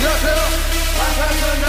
No se lo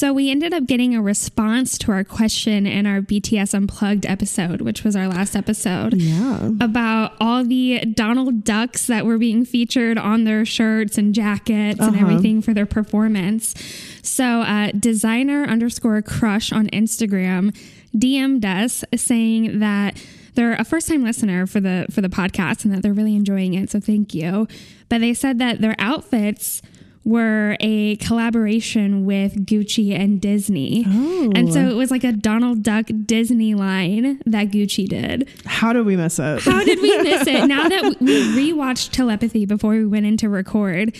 So we ended up getting a response to our question in our BTS Unplugged episode, which was our last episode. Yeah. About all the Donald Ducks that were being featured on their shirts and jackets and Uh-huh. everything for their performance. So uh, designer underscore crush on Instagram DM'd us saying that they're a first time listener for the for the podcast and that they're really enjoying it. So thank you. But they said that their outfits were a collaboration with Gucci and Disney. And so it was like a Donald Duck Disney line that Gucci did. How did we miss it? How did we miss it? Now that we rewatched Telepathy before we went in to record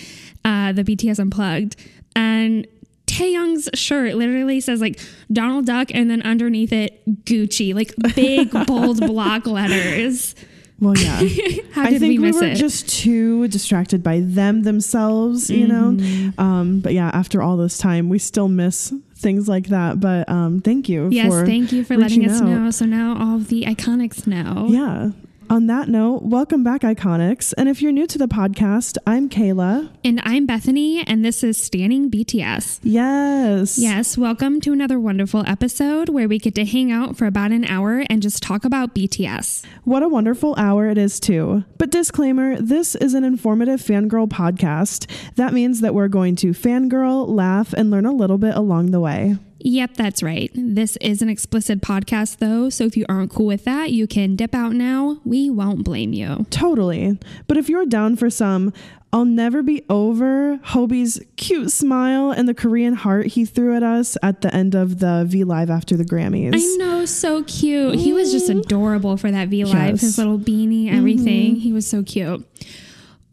uh, the BTS Unplugged, and Taehyung's shirt literally says like Donald Duck, and then underneath it Gucci, like big bold block letters. Well, yeah. How I think we we, were it? just too distracted by them themselves, you Mm-hmm. know. Um, but yeah, after all this time, we still miss things like that. But um, thank you. yes, thank you for letting us out. know. So now all of the iconics know. Yeah. On that note, welcome back, Iconics. And if you're new to the podcast, I'm Kayla. And I'm Bethany, and this is Standing BTS. Yes. Yes, welcome to another wonderful episode where we get to hang out for about an hour and just talk about BTS. What a wonderful hour it is, too. But disclaimer this is an informative fangirl podcast. That means that we're going to fangirl, laugh, and learn a little bit along the way. Yep, that's right. This is an explicit podcast, though, so if you aren't cool with that, you can dip out now. We won't blame you. Totally. But if you're down for some, I'll never be over Hobie's cute smile and the Korean heart he threw at us at the end of the V Live after the Grammys. I know, so cute. He was just adorable for that V Live, Yes. Mm-hmm. his little beanie, everything. He was so cute.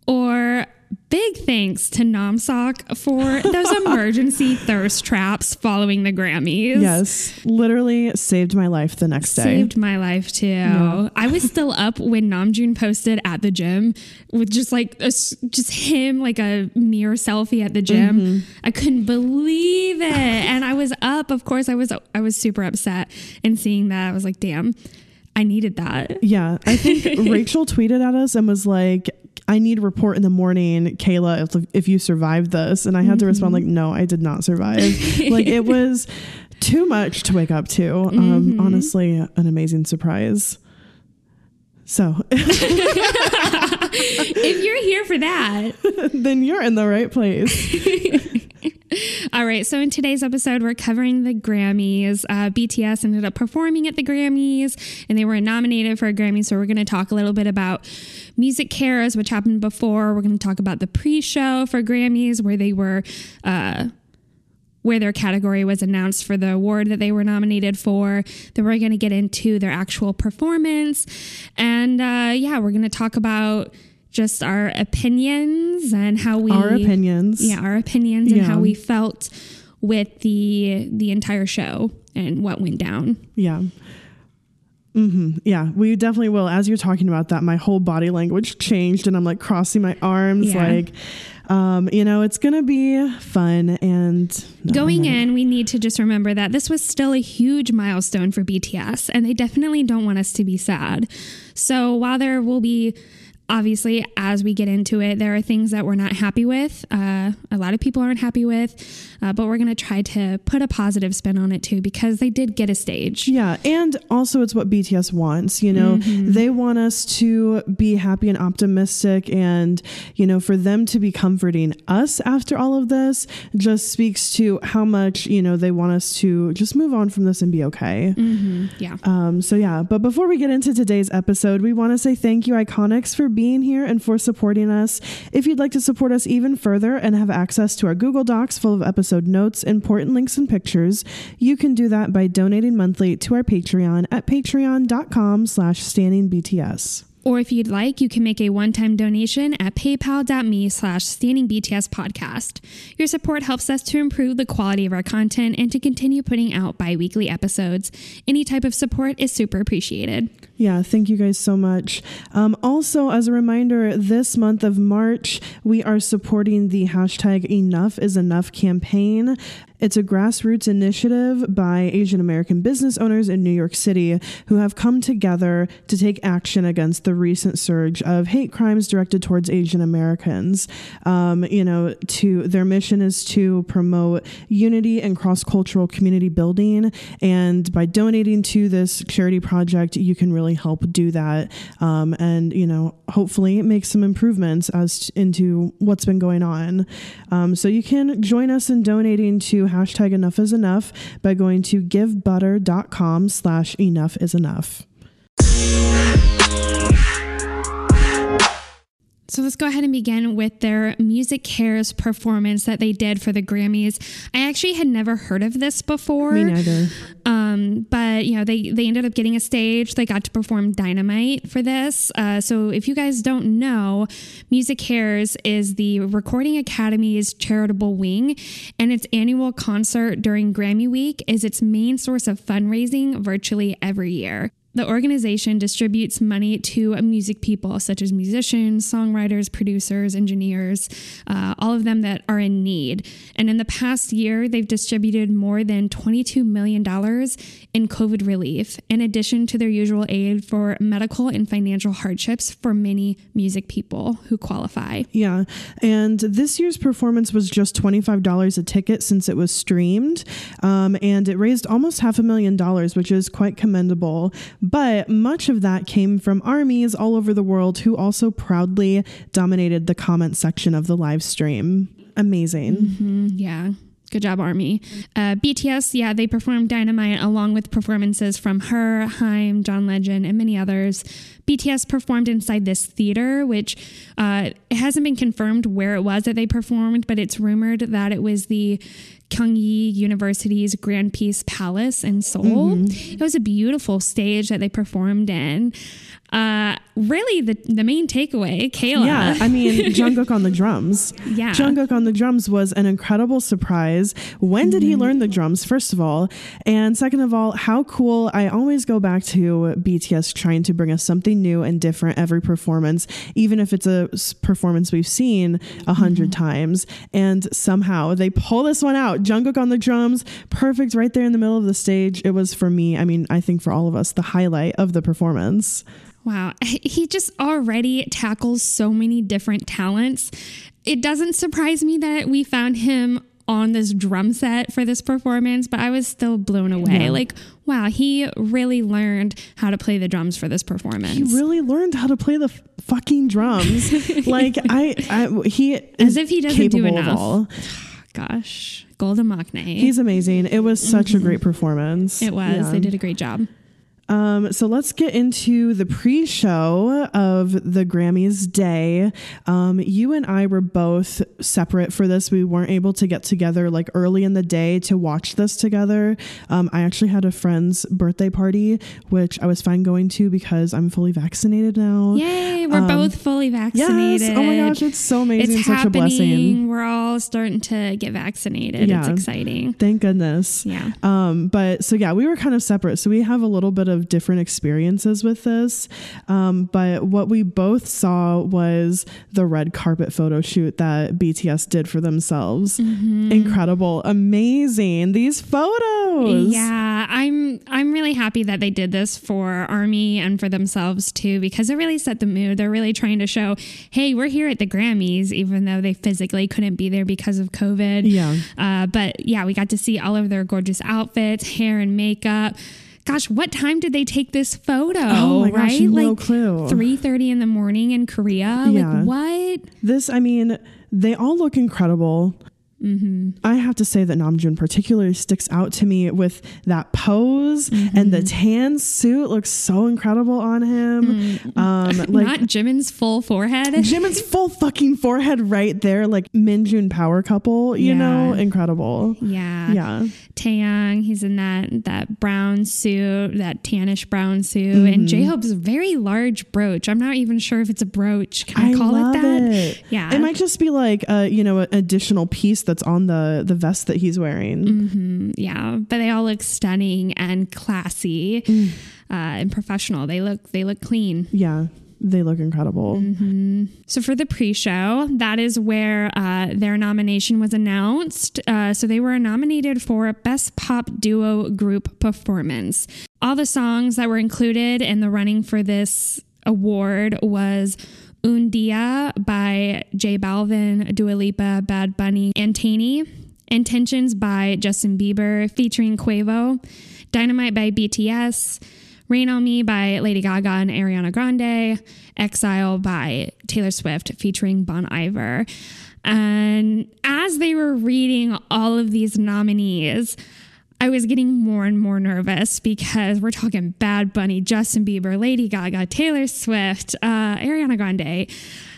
Or big thanks to Namsock for those emergency thirst traps following the Grammys. Yes, literally saved my life the next day. Saved my life too. I was still up when Namjoon posted at the gym with just like a just him like a mirror selfie at the gym. Mm-hmm. I couldn't believe it, and I was up. Of course, I was. I was super upset and seeing that. I was like, damn, I needed that. Yeah, I think Rachel tweeted at us and was like, I need a report in the morning, Kayla, if, if you survived this. And I had to respond, like, no, I did not survive. like, it was too much to wake up to. Um, honestly, an amazing surprise. So if you're here for that. then you're in the right place. All right, so in today's episode, we're covering the Grammys. Uh, BTS ended up performing at the Grammys, and they were nominated for a Grammy. So we're going to talk a little bit about Music Cares, which happened before. We're going to talk about the pre-show for Grammys, where they were. Uh, where their category was announced for the award that they were nominated for. Then we're going to get into their actual performance. And uh, yeah, we're going to talk about just our opinions and how we Our opinions. yeah our opinions and Yeah. how we felt with the the entire show and what went down Yeah. Mm-hmm. Yeah, we definitely will. As you're talking about that, my whole body language changed, and I'm like crossing my arms, Yeah. like, um, you know, it's gonna be fun. And no, going in we need to just remember that this was still a huge milestone for bts and they definitely don't want us to be sad so while there will be obviously, as we get into it, there are things that we're not happy with. Uh, a lot of people aren't happy with, uh, but we're going to try to put a positive spin on it too because they did get a stage. Yeah, and also it's what BTS wants. You know, Mm-hmm. they want us to be happy and optimistic, and you know, for them to be comforting us after all of this just speaks to how much you know they want us to just move on from this and be okay. Yeah. Um, so yeah, but before we get into today's episode, we want to say thank you, Iconics, for being here and for supporting us. If you'd like to support us even further and have access to our Google Docs full of episode notes, important links, and pictures, you can do that by donating monthly to our Patreon at patreon.com slash standing BTS. Or if you'd like, you can make a one-time donation at paypal.me slash standing BTS podcast. Your support helps us to improve the quality of our content and to continue putting out bi-weekly episodes. Any type of support is super appreciated. Yeah, thank you guys so much. Um, also, as a reminder, this month of March, we are supporting the hashtag Enough is Enough campaign. It's a grassroots initiative by Asian American business owners in New York City who have come together to take action against the recent surge of hate crimes directed towards Asian Americans. Um, you know, to their mission is to promote unity and cross cultural community building. And by donating to this charity project, you can really help do that. Um, and, you know, hopefully make some improvements as t- into what's been going on. Um, so you can join us in donating to hashtag enough is enough by going to givebutter.com slash enough is enough. So let's go ahead and begin with their Music Cares performance that they did for the Grammys. I actually had never heard of this before. Me neither. Um, but you know, they they ended up getting a stage. They got to perform Dynamite for this. Uh, so if you guys don't know, Music Cares is the Recording Academy's charitable wing, and its annual concert during Grammy Week is its main source of fundraising virtually every year. The organization distributes money to music people such as musicians, songwriters, producers, engineers, uh, all of them that are in need. And in the past year, they've distributed more than $22 million in COVID relief, in addition to their usual aid for medical and financial hardships for many music people who qualify. Yeah. And this year's performance was just $25 a ticket since it was streamed. Um, and it raised almost half a million dollars, which is quite commendable. But much of that came from armies all over the world who also proudly dominated the comment section of the live stream. Amazing. Yeah. Good job, Army. Uh, BTS, yeah, they performed Dynamite along with performances from her, Haim, John Legend, and many others. BTS performed inside this theater, which uh, it hasn't been confirmed where it was that they performed, but it's rumored that it was the Kyunghee University's Grand Peace Palace in Seoul. Mm-hmm. It was a beautiful stage that they performed in. Uh, really, the the main takeaway, Kayla. Yeah, I mean, Jungkook on the drums. Yeah. Jungkook on the drums was an incredible surprise. When did he Mm-hmm. learn the drums, first of all? And second of all, how cool. I always go back to BTS trying to bring us something new and different every performance, even if it's a performance we've seen a 100 Mm-hmm. times. And somehow they pull this one out. Jungkook on the drums, perfect right there in the middle of the stage. It was for me, I mean, I think for all of us, the highlight of the performance. Wow. He just already tackles so many different talents. It doesn't surprise me that we found him on this drum set for this performance, but I was still blown away. Yeah. Like, wow, he really learned how to play the drums for this performance. He really learned how to play the f- fucking drums. like I, I, he As if he doesn't do enough. Gosh, Golden Maknae. He's amazing. It was such a great performance. Mm-hmm. it was. Yeah. They did a great job. Um, so let's get into the pre-show of the Grammys day. Um, you and I were both separate for this. We weren't able to get together like early in the day to watch this together. Um, I actually had a friend's birthday party, which I was fine going to because I'm fully vaccinated now. Yay, we're Um, both fully vaccinated. Yes. Oh my gosh, it's so amazing. It's Such a blessing. happening. We're all starting to get vaccinated. Yeah. It's exciting. Thank goodness. Yeah. Um, but so yeah, we were kind of separate. So we have a little bit of of different experiences with this. Um, but what we both saw was the red carpet photo shoot that BTS did for themselves. Incredible, amazing. These photos. Yeah, I'm I'm really happy that they did this for Army and for themselves too because it really set the mood. They're really trying to show, hey, we're here at the Grammys, even though they physically couldn't be there because of COVID. Yeah. Uh, but yeah, we got to see all of their gorgeous outfits, hair and makeup. Gosh, what time did they take this photo? Oh my gosh, right? no like clue. Three thirty in the morning in Korea. Yeah. Like what? This, I mean, they all look incredible. I have to say that Namjoon particularly sticks out to me with that pose and the tan suit looks so incredible on him. Um, like Not Jimin's full forehead. Jimin's full fucking forehead right there, like Minjoon power couple, you Yeah. know, incredible. Yeah. Yeah. Taehyung, he's in that that brown suit, that tannish brown suit, Mm-hmm. and J Hope's very large brooch. I'm not even sure if it's a brooch. Can I, call love it that? it. Yeah. It might just be like a, you know, an additional piece that's on the the vest that he's wearing. Mm-hmm. yeah, but they all look stunning and classy Mm. uh, and professional. They look they look clean. Yeah. They look incredible. So for the pre-show, that is where uh, their nomination was announced. Uh, so they were nominated for Best Pop Duo Group Performance. All the songs that were included in the running for this award was Un Dia by J Balvin, Dua Lipa, Bad Bunny, and Tainy. Intentions by Justin Bieber featuring Quavo. Dynamite by BTS. Rain on Me by Lady Gaga and Ariana Grande, Exile by Taylor Swift featuring Bon Iver. And as they were reading all of these nominees, I was getting more and more nervous because we're talking Bad Bunny, Justin Bieber, Lady Gaga, Taylor Swift, uh, Ariana Grande.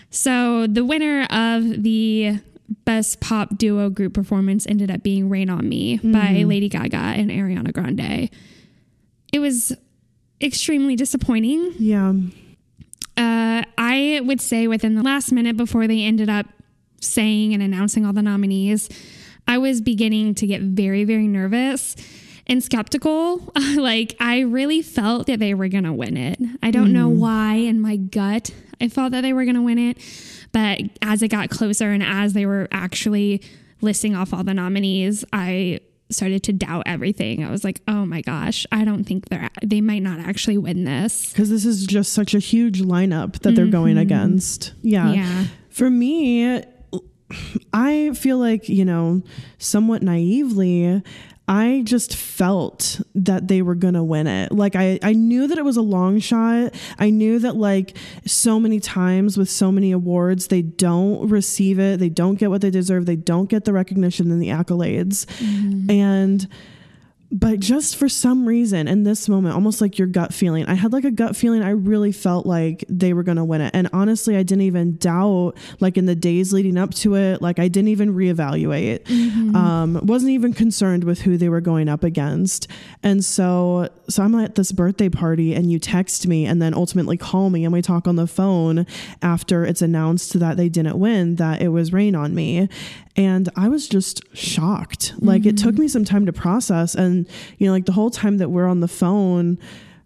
So the winner of the best pop duo group performance ended up being Rain on Me by Lady Gaga and Ariana Grande. It was extremely disappointing. Yeah. Uh, I would say within the last minute before they ended up saying and announcing all the nominees, I was beginning to get very, very nervous and skeptical. like, I really felt that they were going to win it. I don't know why in my gut I felt that they were going to win it. But as it got closer and as they were actually listing off all the nominees, I started to doubt everything. I was like, "Oh my gosh, I don't think they're they might not actually win this." Because this is just such a huge lineup that they're going against. Yeah. Mm-hmm. Yeah. For me, I feel like, you know, somewhat naively, I just felt that they were going to win it. Like, I, I knew that it was a long shot. I knew that, like, so many times with so many awards, they don't receive it. They don't get what they deserve. They don't get the recognition and the accolades. Mm-hmm. And, but just for some reason in this moment almost like your gut feeling i had like a gut feeling. I really felt like they were going to win it. And honestly i didn't even doubt like in the days leading up to it like i didn't even reevaluate. Um wasn't even concerned with who they were going up against. And so so i'm at this birthday party and you text me and then ultimately call me and we talk on the phone after it's announced that they didn't win that it was rain on me and I was just shocked. Like it took mm. me some time to process. And, you know, like the whole time that we're on the phone,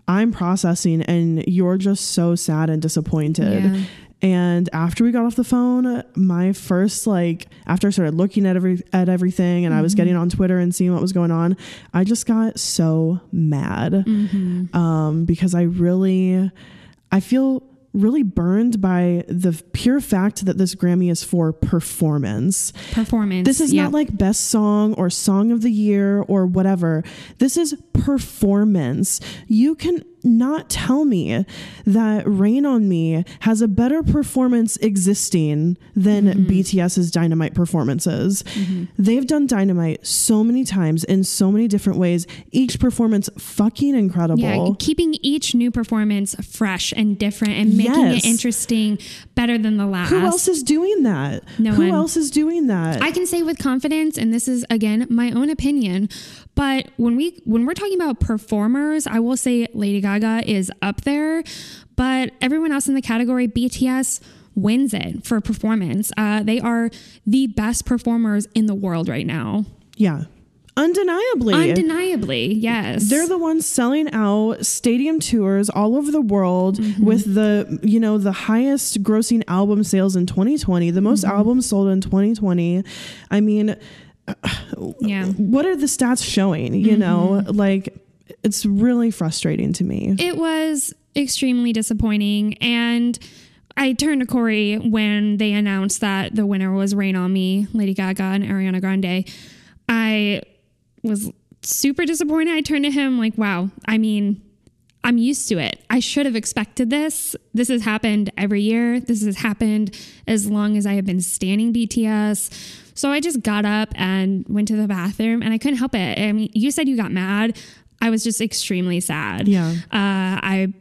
I'm processing and you're just so sad and disappointed. Yeah. And after we got off the phone, my first like after I started looking at every at everything and I was getting mm-hmm. on Twitter and seeing what was going on, I just got so mad. Mm-hmm. Um, because I really I feel really burned by the pure fact that this Grammy is for performance. Performance. This is yeah. not like best song or song of the year or whatever. This is performance. You can not tell me that Rain on Me has a better performance existing than Mm-hmm. BTS's Dynamite performances. They've done Dynamite so many times in so many different ways. Each performance fucking incredible. Yeah, keeping each new performance fresh and different and making Yes. it interesting, better than the last. Who else is doing that? No Who one. else is doing that? I can say with confidence, and this is again my own opinion, but when we when we're talking about performers, I will say Lady Gaga is up there, but everyone else in the category, BTS wins it for performance. Uh, they are the best performers in the world right now. Yeah. Undeniably. Undeniably, yes. they're the ones selling out stadium tours all over the world Mm-hmm. with the you know the highest grossing album sales in 2020 the most Mm-hmm. albums sold in 2020 i mean yeah. what are the stats showing you know Mm-hmm. like it's really frustrating to me It was extremely disappointing. And I turned to Corey when they announced that the winner was Rain on Me, Lady Gaga and Ariana Grande. I was super disappointed. I turned to him like, wow, I mean, I'm used to it. I should have expected this. This has happened every year. This has happened as long as I have been standing BTS. So I just got up and went to the bathroom and I couldn't help it. I mean, you said you got mad. I was just extremely sad. Yeah. Uh, I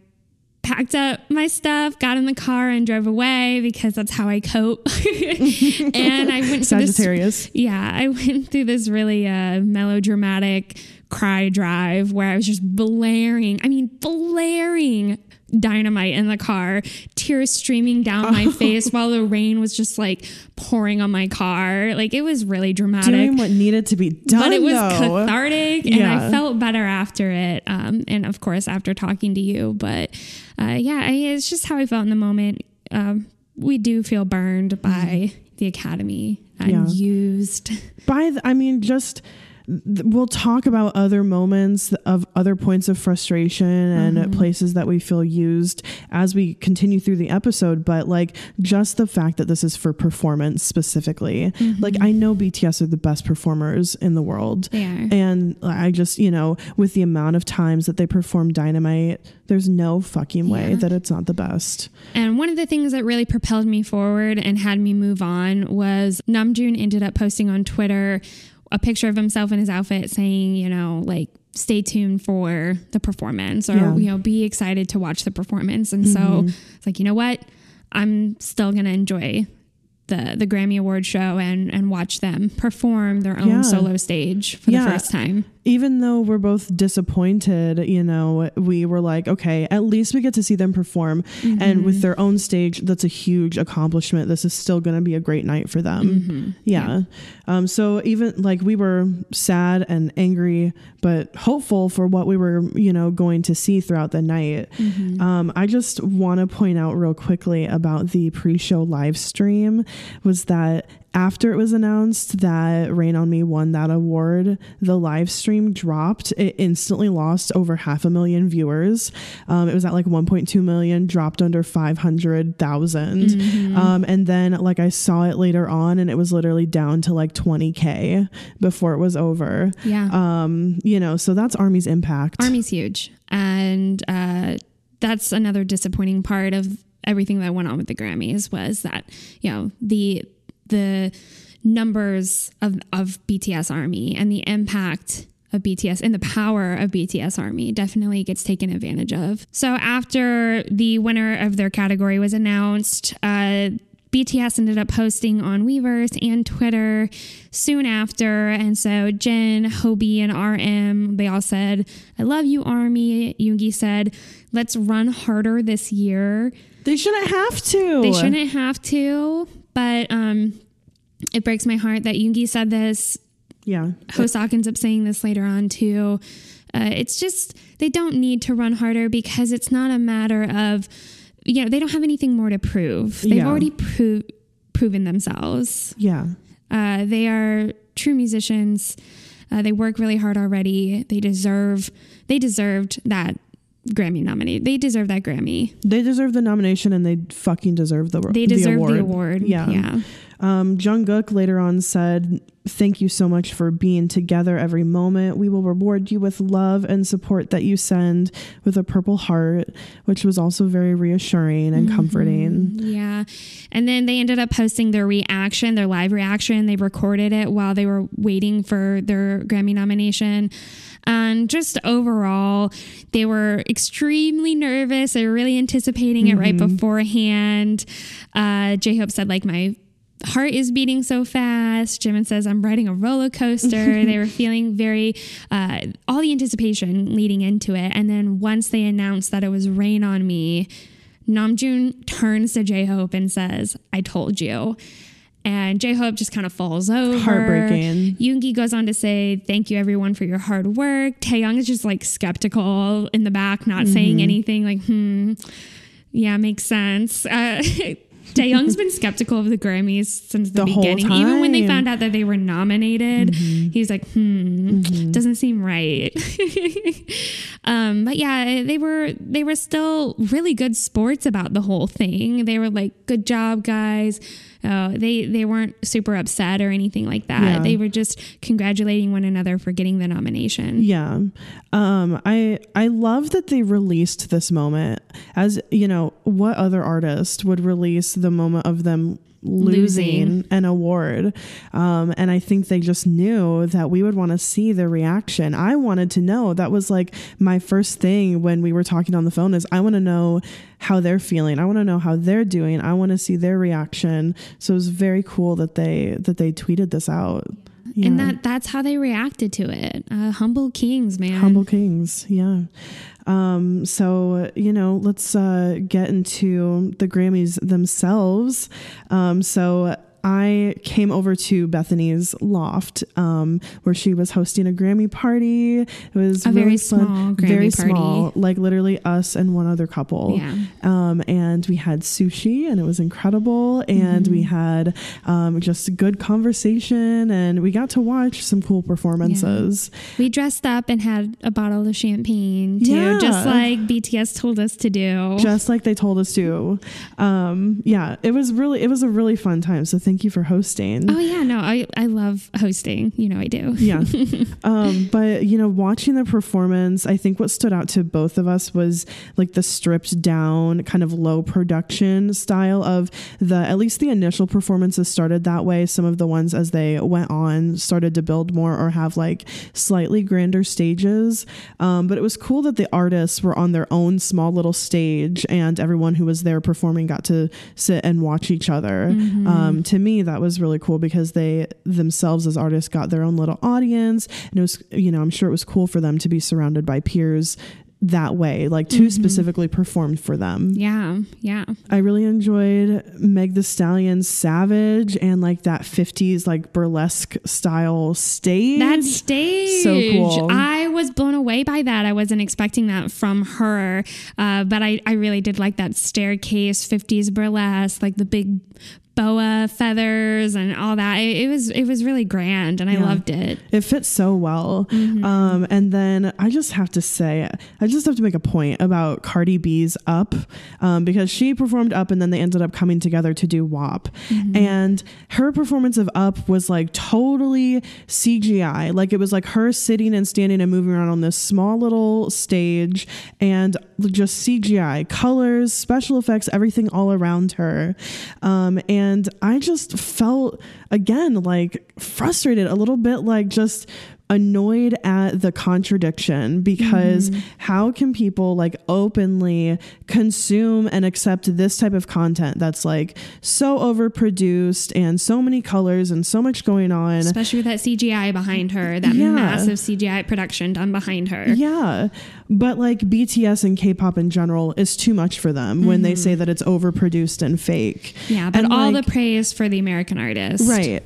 packed up my stuff, got in the car, and drove away because that's how I cope. and I went to this sagittarius yeah, I went through this really uh, melodramatic cry drive where I was just blaring, I mean, blaring dynamite in the car, tears streaming down my face while the rain was just like pouring on my car. Like it was really dramatic. doing what needed to be done but it was though. cathartic and Yeah. I felt better after it. Um, and of course, after talking to you. But uh, yeah, I, it's just how I felt in the moment. Um, we do feel burned by the academy and Yeah. used. by the, i mean just we'll talk about other moments of other points of frustration and Mm-hmm. places that we feel used as we continue through the episode but like just the fact that this is for performance specifically. Like i know bts are the best performers in the world. And i just you know with the amount of times that they perform dynamite there's no fucking way Yeah. that it's not the best. And one of the things that really propelled me forward and had me move on was Namjoon ended up posting on Twitter a picture of himself in his outfit saying, you know, like stay tuned for the performance or Yeah. you know, be excited to watch the performance. And so mm-hmm. it's like, you know what? I'm still going to enjoy the the Grammy Award show and and watch them perform their own Yeah. solo stage for Yeah. the first time. Even though we're both disappointed, you know, we were like, okay, at least we get to see them perform. And with their own stage, that's a huge accomplishment. This is still going to be a great night for them. Yeah. Um, so even like we were sad and angry, but hopeful for what we were, you know, going to see throughout the night. Um, I just want to point out real quickly about the pre show live stream was that after it was announced that Rain on Me won that award, the live stream dropped. It instantly lost over half a million viewers. Um, it was at like 1.2 million, dropped under 500,000. Um, and then, like, I saw it later on and it was literally down to like 20K before it was over. Yeah. Um, you know, so that's Army's impact. Army's huge. And uh, that's another disappointing part of everything that went on with the Grammys was that, you know, the the numbers of, of BTS Army and the impact of BTS and the power of BTS Army definitely gets taken advantage of. So after the winner of their category was announced, uh, BTS ended up posting on Weverse and Twitter soon after. And so Jin, Hobie, and RM, they all said, I love you, Army. Yoongi said, let's run harder this year. They shouldn't have to. They shouldn't have to, but um, it breaks my heart that Yoongi said this. Yeah. Hoseok ends up saying this later on too. Uh, it's just they don't need to run harder because it's not a matter of you know they don't have anything more to prove. They've Yeah. already pro- proven themselves. Yeah. Uh, they are true musicians. Uh, they work really hard already. They deserve they deserved that Grammy nominee. They deserve that Grammy. They deserve the nomination and they fucking deserve the They the deserve award. the award. Yeah. Yeah. Um, Jungkook later on said, "Thank you so much for being together every moment. We will reward you with love and support that you send with a purple heart," which was also very reassuring and comforting. Yeah. And then they ended up posting their reaction, their live reaction. They recorded it while they were waiting for their Grammy nomination. And just overall, they were extremely nervous. They were really anticipating it right beforehand. Uh, J Hope said, like, my heart is beating so fast. Jimin says, I'm riding a roller coaster. they were feeling very, uh, all the anticipation leading into it. And then once they announced that it was Rain on Me, Namjoon turns to J Hope and says, I told you. And J Hope just kind of falls over. Heartbreaking. Yoongi goes on to say, Thank you everyone for your hard work. Taehyung is just like skeptical in the back, not saying Mm-hmm. anything, like, hmm, yeah, makes sense. Uh, Taehyung's been skeptical of the Grammys since the, The whole beginning. Even when they found out that they were nominated, Mm-hmm. he was like, hmm, doesn't seem right. um, but yeah, they were they were still really good sports about the whole thing. They were like, "Good job, guys." Uh, they they weren't super upset or anything like that. Yeah. They were just congratulating one another for getting the nomination. Yeah. Um I I love that they released this moment as you know, what other artist would release the moment of them losing, Losing. an award. Um and I think they just knew that we would want to see the reaction. I wanted to know. That was like my first thing when we were talking on the phone is I want to know how they're feeling. I want to know how they're doing. I want to see their reaction. So it was very cool that they that they tweeted this out. Yeah. And that that's how they reacted to it. Uh, humble kings, man. Humble Kings, yeah. Um, so you know, let's uh, get into the Grammys themselves. Um, so I came over to Bethany's loft, um, where she was hosting a Grammy party. It was A really very fun. small Grammy very party. small, like literally us and one other couple. Yeah. Um, and we had sushi, and it was incredible. And we Mm-hmm. had um, just good conversation, and we got to watch some cool performances. We dressed up and had a bottle of champagne too, Yeah. just like BTS told us to do. just like they told us to. Um, yeah, it was really it was a really fun time. So thank you for hosting. oh yeah, no, I I love hosting. You know I do. Yeah. um, but you know, watching the performance, I think what stood out to both of us was like the stripped down, kind of low production style of the at least the initial performances started that way. Some of the ones as they went on started to build more or have like slightly grander stages. Um, but it was cool that the artists were on their own small little stage and everyone who was there performing got to sit and watch each other. Um, to me, that was really cool because they themselves as artists got their own little audience. And it was, you know, I'm sure it was cool for them to be surrounded by peers that way, like 2 specifically performed for them. Yeah, yeah. I really enjoyed Meg the Stallion's Savage and like that 50s like burlesque style stage. That stage. So cool. I was blown away by that. I wasn't expecting that from her. Uh, but I, I really did like that staircase, 50s burlesque, like the big boa feathers and all that. It, it was it was really grand and I Yeah. loved it. It fits so well. Um, and then I just have to say, I just have to make a point about Cardi B's Up um, because she performed Up and then they ended up coming together to do WAP. And her performance of Up was like totally CGI. Like it was like her sitting and standing and moving around on this small little stage and just CGI, colors, special effects, everything all around her. Um, and I just felt, again, like frustrated, a little bit like just annoyed at the contradiction because mm-hmm. how can people like openly consume and accept this type of content that's like so overproduced and so many colors and so much going on Especially with that CGI behind her, that Yeah. massive CGI production done behind her. Yeah. But like BTS and K-pop in general is too much for them when they mm-hmm. say that it's overproduced and fake. Yeah, but And, all like- the praise for the American artist. Right.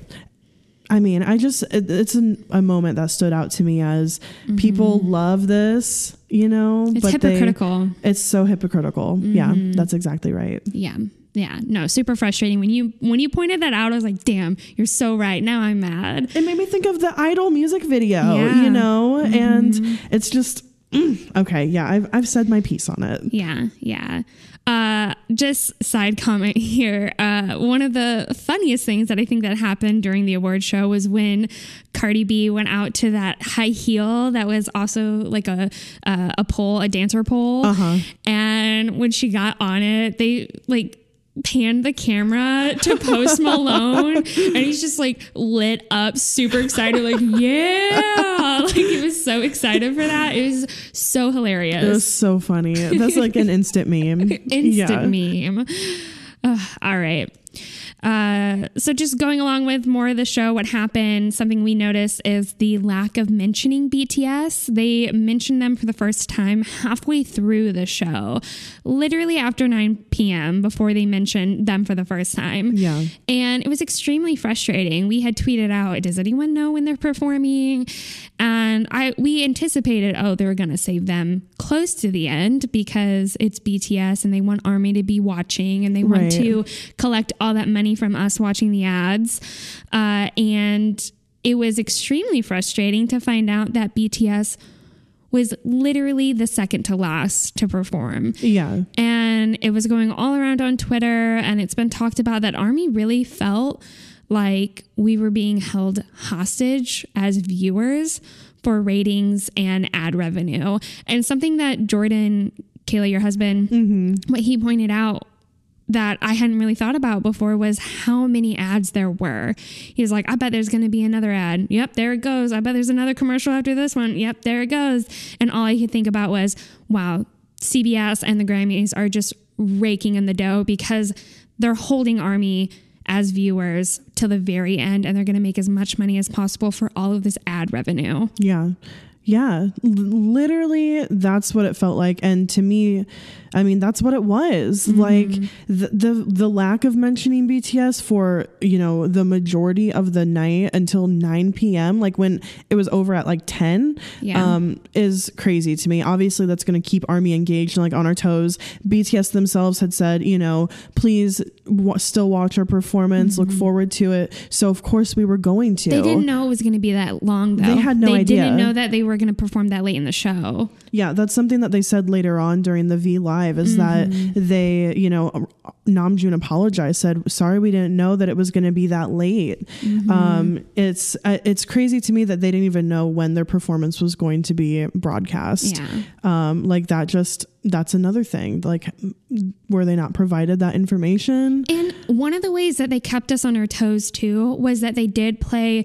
I mean, I just, it, it's an, a moment that stood out to me as people love this, you know, Mm-hmm. It's but they- hypocritical. it's so hypocritical. Yeah, Mm-hmm. that's exactly right. yeah. Yeah. No, super frustrating. When you when you pointed that out, I was like, damn, you're so right. Now I'm mad. It made me think of the Idol music video, Yeah. Mm-hmm. you know, and it's just, mm, okay. Yeah, I've, I've said my piece on it. Yeah, yeah. Uh, just side comment here. Uh, one of the funniest things that I think that happened during the award show was when Cardi B went out to that high heel that was also like a uh, a pole, a dancer pole, Uh-huh. and when she got on it, they like panned the camera to Post Malone, and he's just like lit up, super excited, like yeah, like he was so excited for that. It was so hilarious. It was so funny. That's like an instant meme. instant Yeah. meme. All right. Uh, so, just going along with more of the show, what happened, something we noticed is the lack of mentioning BTS. They mentioned them for the first time halfway through the show, literally after 9 p.m., before they mentioned them for the first time. Yeah. And it was extremely frustrating. We had tweeted out, does anyone know when they're performing? And I we anticipated, oh, they were gonna save them close to the end because it's BTS and they want Army to be watching and they want Right. to collect all that money from us watching the ads. Uh, and it was extremely frustrating to find out that BTS was literally the second to last to perform Yeah. and it was going all around on Twitter and it's been talked about that Army really felt like we were being held hostage as viewers for ratings and ad revenue. And something that Jordan, Kayla, your husband, what he pointed out that I hadn't really thought about before was how many ads there were. He was like, I bet there's going to be another ad. Yep, there it goes. I bet there's another commercial after this one. Yep, there it goes. And all I could think about was, wow, CBS and the Grammys are just raking in the dough because they're holding Army as viewers till the very end and they're going to make as much money as possible for all of this ad revenue. Yeah. Yeah. Literally, that's what it felt like. And to me, I mean, that's what it was. Like the, the the lack of mentioning BTS for, you know, the majority of the night until 9 p.m., like when it was over at like 10, Yeah. um, is crazy to me. Obviously, that's going to keep Army engaged and like on our toes. BTS themselves had said, you know, please w- still watch our performance, look forward to it. So, of course, we were going to. They didn't know it was going to be that long, though. They had no they idea. didn't know that they were going to perform that late in the show. Yeah, that's something that they said later on during the V Live is that they, you know, Namjoon apologized, said, "Sorry, we didn't know that it was going to be that late." Um, it's uh, it's crazy to me that they didn't even know when their performance was going to be broadcast. Yeah. Um, like that, just that's another thing. Like, were they not provided that information? And one of the ways that they kept us on our toes too was that they did play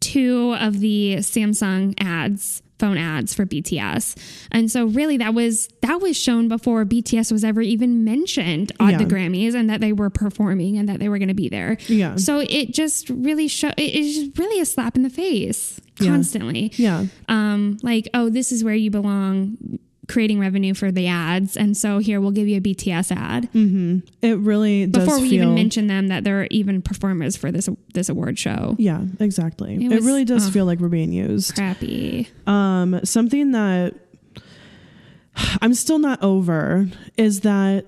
two of the Samsung ads, phone ads for BTS. And so really that was that was shown before BTS was ever even mentioned at Yeah. the Grammys and that they were performing and that they were going to be there. Yeah. So it just really show it is really a slap in the face Yeah. constantly. Yeah, Um like oh this is where you belong creating revenue for the ads and so here we'll give you a BTS ad it really does before we feel. even mention them that they're even performers for this this award show. yeah, exactly. It, was- really does feel like we're being used. Crappy. Um, something that I'm still not over is that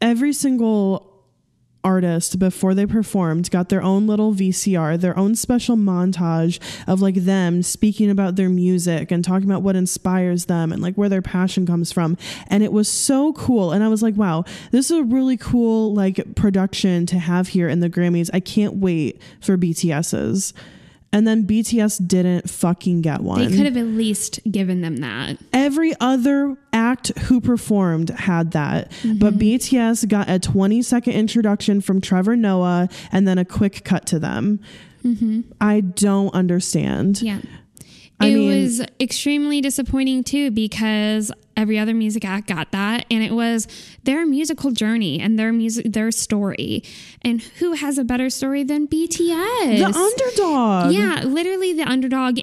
every single artist before they performed got their own little VCR, their own special montage of like them speaking about their music and talking about what inspires them and like where their passion comes from. And it was so cool. And I was like, wow, this is a really cool like production to have here in the Grammys. I can't wait for BTS's. And then BTS didn't fucking get one They could have at least given them that. every other act who performed had that. But mm-hmm. BTS got a 20 second introduction from Trevor Noah and then a quick cut to them. Mm-hmm. I don't understand. Yeah. I it mean- was extremely disappointing too because every other music act got that and it was their musical journey and their music their story. And who has a better story than BTS? The underdog. Yeah, literally the underdog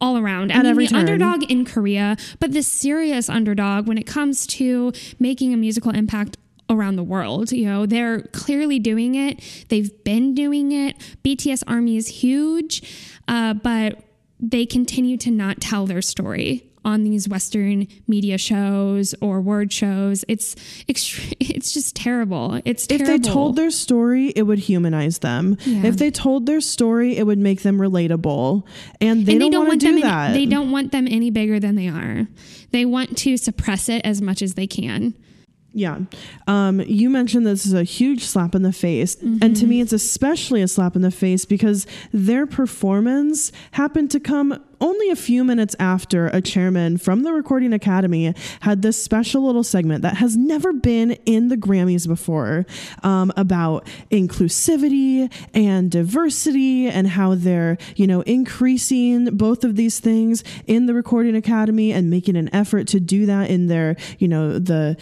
all around. I At mean, every the turn. underdog in Korea, but the serious underdog when it comes to making a musical impact around the world. You know, they're clearly doing it. They've been doing it. BTS Army is huge, uh, but they continue to not tell their story on these Western media shows or word shows. It's it's just terrible. It's terrible. If they told their story, it would humanize them. Yeah. If they told their story, it would make them relatable. And they and they don't, don't want to do any, that. they don't want them any bigger than they are. They want to suppress it as much as they can. Yeah. Um, you mentioned this is a huge slap in the face. And to me, it's especially a slap in the face because their performance happened to come only a few minutes after a chairman from the Recording Academy had this special little segment that has never been in the Grammys before um, about inclusivity and diversity and how they're, you know, increasing both of these things in the Recording Academy and making an effort to do that in their, you know, the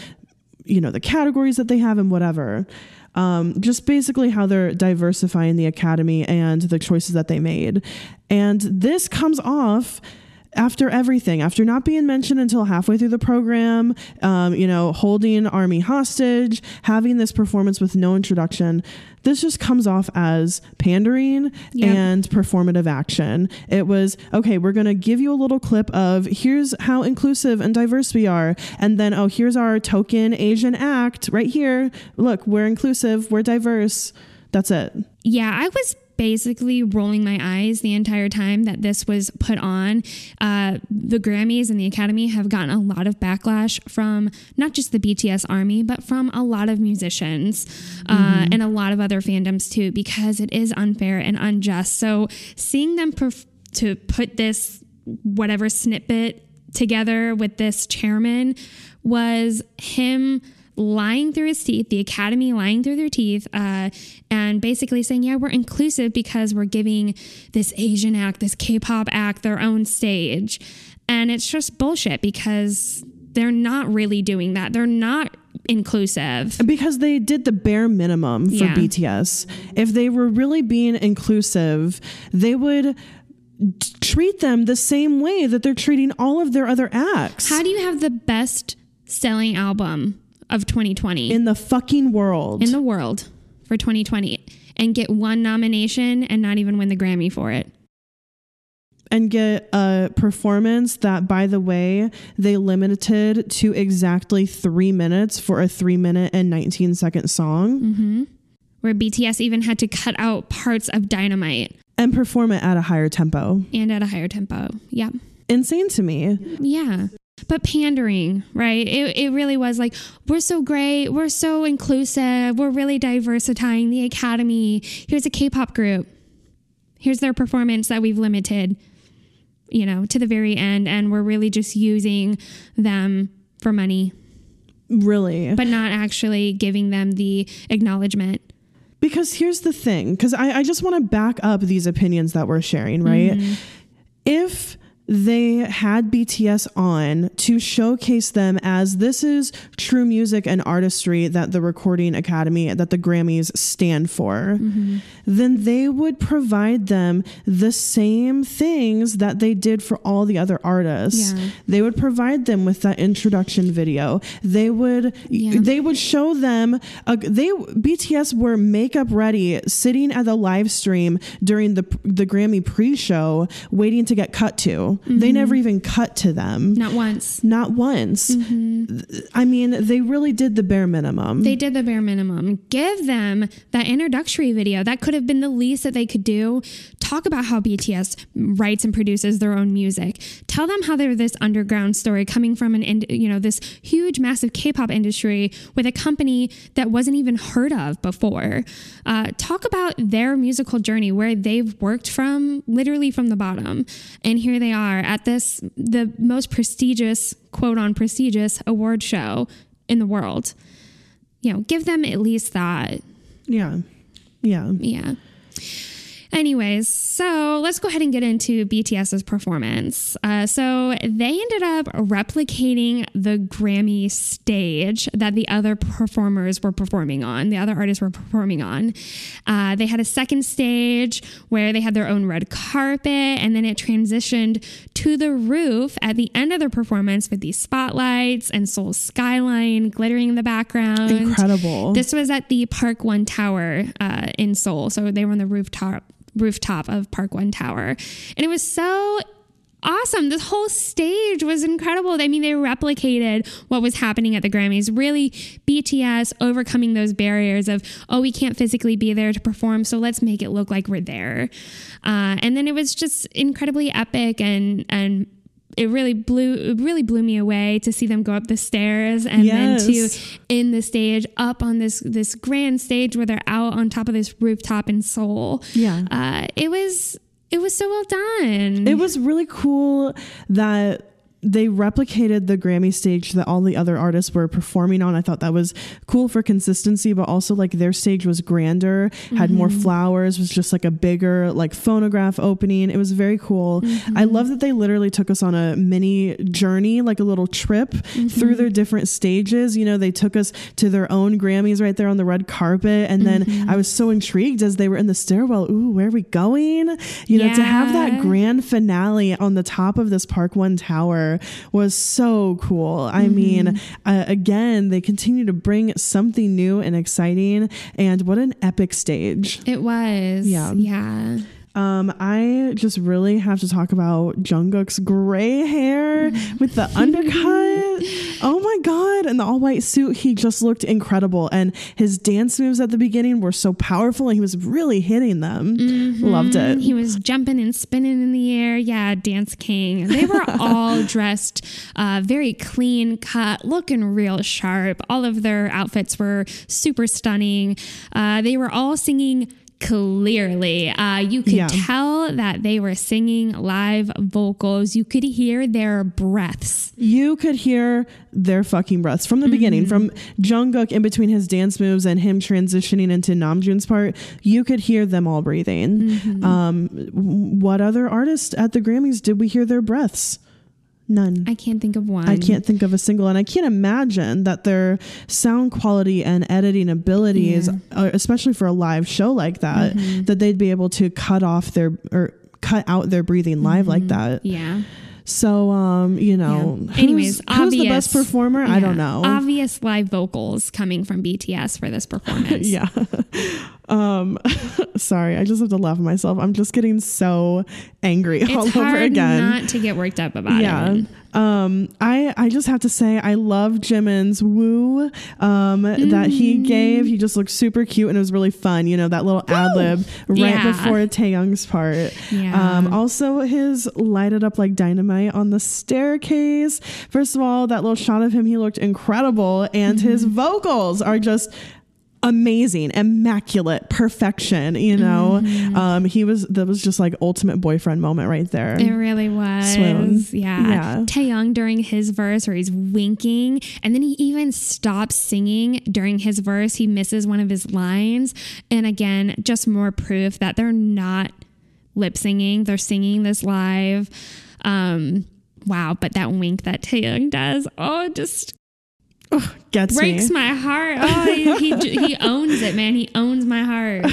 you know the categories that they have and whatever um, just basically how they're diversifying the academy and the choices that they made. And this comes off after everything, after not being mentioned until halfway through the program, um, you know, holding Army hostage, having this performance with no introduction, this just comes off as pandering and performative action. It was, okay, we're going to give you a little clip of here's how inclusive and diverse we are. And then, oh, here's our token Asian act right here. Look, we're inclusive, we're diverse. That's it. Yeah, I was basically rolling my eyes the entire time that this was put on. Uh, the Grammys and the Academy have gotten a lot of backlash from not just the BTS army, but from a lot of musicians uh, and a lot of other fandoms too, because it is unfair and unjust. So seeing them perf- to put this whatever snippet together with this chairman was him lying through his teeth, the academy lying through their teeth, uh, and basically saying, yeah, we're inclusive because we're giving this Asian act, this K pop act, their own stage. And it's just bullshit because they're not really doing that. They're not inclusive. because they did the bare minimum for Yeah. BTS. If they were really being inclusive, they would treat them the same way that they're treating all of their other acts How do you have the best selling album of 2020 in the fucking world. in the world for 2020 and get one nomination and not even win the Grammy for it? and get a performance that, by the way, they limited to exactly three minutes for a three minute and 19 second song mm-hmm. Where BTS even had to cut out parts of Dynamite and perform it at a higher tempo. and at a higher tempo. Yeah. Insane to me. Yeah. But pandering, right? It, it really was like, we're so great. We're so inclusive. We're really diversifying the academy. Here's a K pop group. Here's their performance that we've limited, you know, to the very end. And we're really just using them for money, Really. but not actually giving them the acknowledgement. Because here's the thing, because I, I just want to back up these opinions that we're sharing, right? Mm-hmm. If they had BTS on to showcase them as this is true music and artistry that the Recording Academy, that the Grammys stand for, mm-hmm. then they would provide them the same things that they did for all the other artists. Yeah. They would provide them with that introduction video. They would Yeah. they would show them a, they BTS were makeup ready sitting at the live stream during the the Grammy pre-show waiting to get cut to. They never even cut to them. Not once. Not once. I mean, they really did the bare minimum. They did the bare minimum. Give them that introductory video. That could have been the least that they could do. Talk about how BTS writes and produces their own music. Tell them how they're this underground story coming from an, ind- you know, this huge, massive K-pop industry with a company that wasn't even heard of before. Uh, talk about their musical journey, where they've worked from, literally from the bottom, and here they are at this the most prestigious, quote on prestigious award show in the world you know, give them at least that. yeah. Yeah. Yeah. Anyways, so let's go ahead and get into BTS's performance. Uh, so they ended up replicating the Grammy stage that the other performers were performing on, the other artists were performing on. Uh, they had a second stage where they had their own red carpet, and then it transitioned to the roof at the end of their performance with these spotlights and Seoul skyline glittering in the background. Incredible. This was at the Park One Tower uh, in Seoul. So they were on the rooftop rooftop of Park One Tower. And it was so awesome. This whole stage was incredible. I mean, they replicated what was happening at the Grammys. Really, BTS overcoming those barriers of, oh, we can't physically be there to perform, so let's make it look like we're there. Uh, and then it was just incredibly epic and and it really blew it really blew me away to see them go up the stairs and then to in the stage up on this this grand stage where they're out on top of this rooftop in Seoul. Yeah. Uh, it was it was so well done. It was really cool that they replicated the Grammy stage that all the other artists were performing on. I thought that was cool for consistency, but also like their stage was grander, had more mm-hmm. flowers, was just like a bigger like phonograph opening. It was very cool. Mm-hmm. I love that they literally took us on a mini journey, like a little trip mm-hmm. through their different stages. You know, they took us to their own Grammys right there on the red carpet. And then I was so intrigued as they were in the stairwell. Ooh, where are we going? You know, to have that grand finale on the top of this Park One Tower was so cool. I Mm-hmm. mean, uh, again, they continue to bring something new and exciting. And what an epic stage. It was. Yeah. Yeah. Um, I just really have to talk about Jungkook's gray hair with the undercut. Oh my god! And the all white suit, he just looked incredible. And his dance moves at the beginning were so powerful, and he was really hitting them. Loved it. He was jumping and spinning in the air. Yeah, Dance King. They were all dressed uh, very clean cut, looking real sharp. All of their outfits were super stunning. Uh, they were all singing clearly. Uh, you could Yeah. tell that they were singing live vocals. You could hear their breaths. You could hear their fucking breaths from the beginning, from Jungkook in between his dance moves and him transitioning into Namjoon's part. You could hear them all breathing. Um, what other artist at the Grammys did we hear their breaths? None. I can't think of one. I can't think of a single, and I can't imagine that their sound quality and editing abilities, uh, especially for a live show like that, Mm-hmm. that they'd be able to cut off their or cut out their breathing live like that. Yeah. So, um, you know, Yeah. who's, Anyways, who's the best obvious- performer? I don't know. Obvious live vocals coming from BTS for this performance. yeah. Um, sorry, I just have to laugh at myself. I'm just getting so angry all It's over hard again. not to get worked up about yeah. it. Um, I I just have to say I love Jimin's woo um that he gave. He just looked super cute and it was really fun. You know that little ad lib right Yeah. before Taehyung's part. Yeah. Um, also his lighted up like dynamite on the staircase. First of all, that little shot of him, he looked incredible, and his Mm-hmm. vocals are just amazing immaculate perfection you know Mm-hmm. um he was that was just like ultimate boyfriend moment right there It really was. Swoon. Yeah. Yeah. Taehyung during his verse where he's winking and then he even stops singing during his verse. He misses one of his lines. And again, just more proof that they're not lip singing. They're singing this live. Um, wow. But that wink that Taehyung does, oh, it gets breaks me my heart. Oh, he, he, he owns it, man. He owns my heart.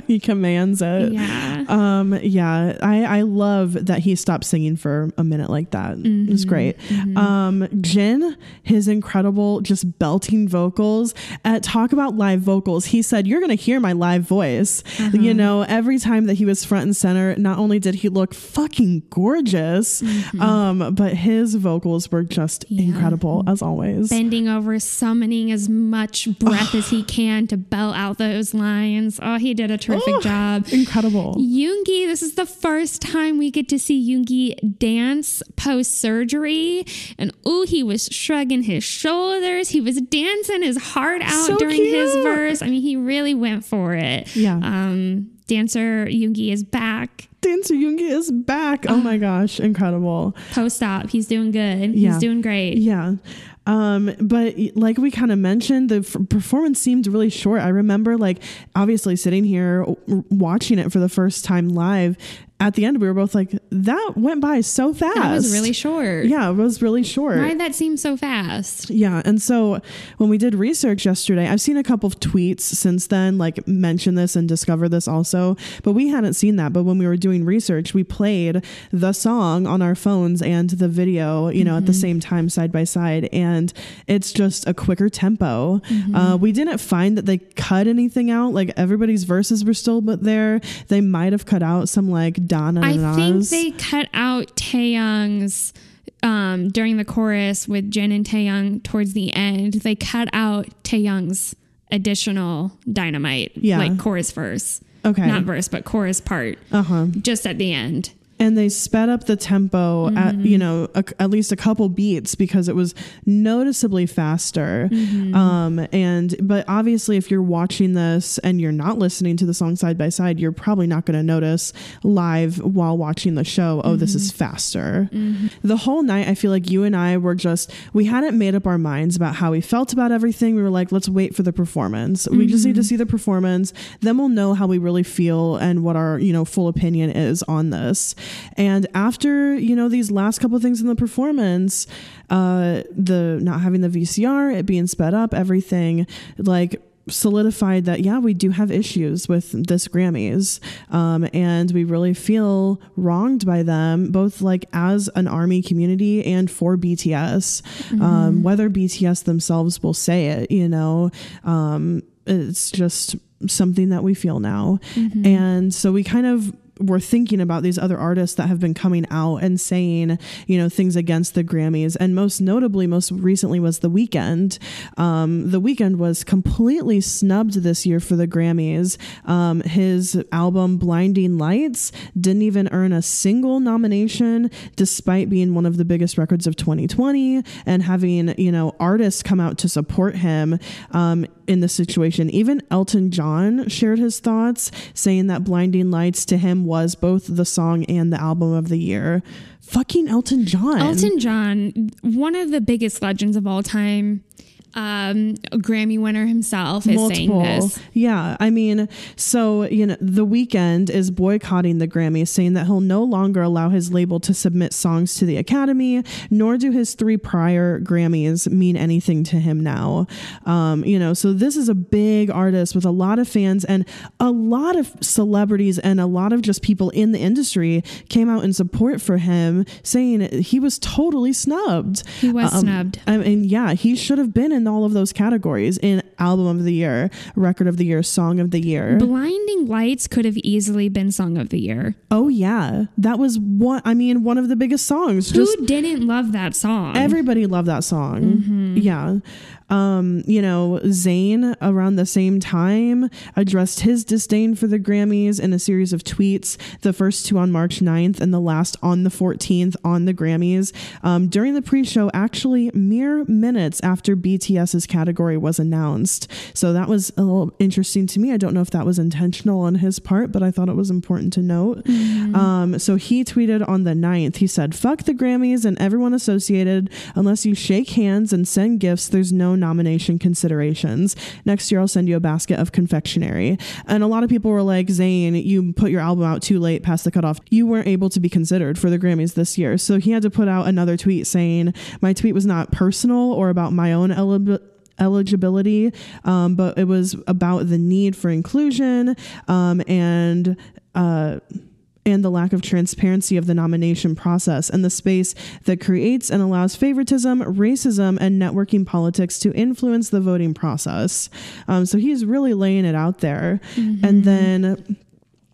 he commands it Yeah. um yeah i i love that he stopped singing for a minute like that it was Mm-hmm. great um jin his incredible just belting vocals at talk about live vocals he said you're gonna hear my live voice Uh-huh. you know every time that he was front and center not only did he look fucking gorgeous um but his vocals were just Mm-hmm. Yeah. incredible as always bending over, summoning as much breath as he can to belt out those lines. Oh, he did a terrific Oh. job. incredible Yoongi, this is the first time we get to see Yoongi dance post surgery. And oh, he was shrugging his shoulders. He was dancing his heart out So during his verse. I mean, he really went for it. Yeah. Um, dancer Yoongi is back dancer yoongi is back oh my gosh incredible post op. He's doing good. Yeah. He's doing great. Yeah. Um, but like we kind of mentioned, the f- performance seemed really short. I remember like obviously sitting here w- watching it for the first time live. At the end, we were both like, that went by so fast. That was really short. Yeah, it was really short. Why did that seem so fast? Yeah. And so when we did research yesterday, I've seen a couple of tweets since then, like mention this and discover this also, but we hadn't seen that. But when we were doing research, we played the song on our phones and the video, you know, at the same time, side by side. And it's just a quicker tempo. Uh, we didn't find that they cut anything out. Like everybody's verses were still but there. They might have cut out some like Donna I think they cut out Taehyung's um, during the chorus with Jin and Taehyung towards the end. They cut out Taehyung's additional dynamite, Yeah. like chorus verse, okay. not verse, but chorus part, uh huh. just at the end. And they sped up the tempo at you mm-hmm. know a, at least a couple beats because it was noticeably faster. Mm-hmm. Um and but obviously if you're watching this and you're not listening to the song side by side you're probably not going to notice live while watching the show oh this is mm-hmm. faster. The whole night i feel like you and i were just we hadn't made up our minds about how we felt about everything. We were like let's wait for the performance. We just need to see the performance. Then we'll know how we really feel and what our you know full opinion is on this and after you know these last couple of things in the performance uh the not having the vcr it being sped up everything like solidified that yeah we do have issues with this grammys um, and we really feel wronged by them both like as an army community and for bts um, whether bts themselves will say it you know um, it's just something that we feel now. And so we kind of were thinking about these other artists that have been coming out and saying, you know, things against the Grammys. And most notably, most recently was The Weeknd. Um, the Weeknd was completely snubbed this year for the Grammys. Um, his album Blinding Lights didn't even earn a single nomination, despite being one of the biggest records of 2020 and having, you know, artists come out to support him um, in this situation. Even Elton John shared his thoughts, saying that Blinding Lights to him was both the song and the album of the year. Fucking Elton John. Elton John, one of the biggest legends of all time, um, Grammy winner himself, is saying this. Yeah, I mean, so you know, the Weeknd is boycotting the Grammys, saying that he'll no longer allow his label to submit songs to the Academy, nor do his three prior Grammys mean anything to him now. Um, you know, so this is a big artist with a lot of fans and a lot of celebrities and a lot of just people in the industry came out in support for him, saying he was totally snubbed. He was Um, snubbed. I mean, yeah, he should have been in all of those categories in album of the year, record of the year, song of the year. Blinding Lights could have easily been Song of the Year. oh yeah, that was one. I mean, one of the biggest songs. Just Who didn't love that song? everybody loved that song. Mm-hmm. Yeah. Um, you know, Zayn around the same time addressed his disdain for the Grammys in a series of tweets, the first two on March 9th and the last on the 14th on the Grammys. Um, during the pre show, actually, mere minutes after BTS's category was announced. So that was a little interesting to me. I don't know if that was intentional on his part, but I thought it was important to note. Um, so he tweeted on the 9th, he said, Fuck the Grammys and everyone associated. Unless you shake hands and send gifts, there's no nomination considerations. Next year, I'll send you a basket of confectionery. And a lot of people were like, Zayn, you put your album out too late past the cutoff. You weren't able to be considered for the Grammys this year. So he had to put out another tweet saying, My tweet was not personal or about my own eligibility eligibility, um, but it was about the need for inclusion um, and. Uh, and the lack of transparency of the nomination process and the space that creates and allows favoritism, racism, and networking politics to influence the voting process. Um, so he's really laying it out there. And then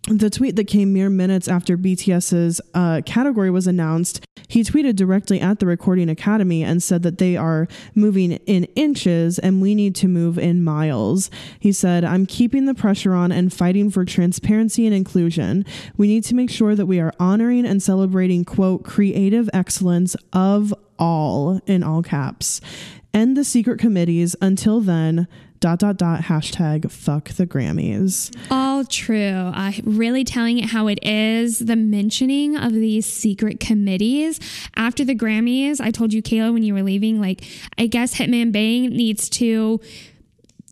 the tweet that came mere minutes after BTS's uh, category was announced, he tweeted directly at the Recording Academy and said that they are moving in inches and we need to move in miles. He said, I'm keeping the pressure on and fighting for transparency and inclusion. We need to make sure that we are honoring and celebrating, quote, creative excellence of all, in all caps. End the secret committees. Until then, dot, dot, dot, hashtag fuck the Grammys. All true. Uh, really telling it how it is. The mentioning of these secret committees after the Grammys. I told you, Kayla, when you were leaving, like, I guess Hitman Bang needs to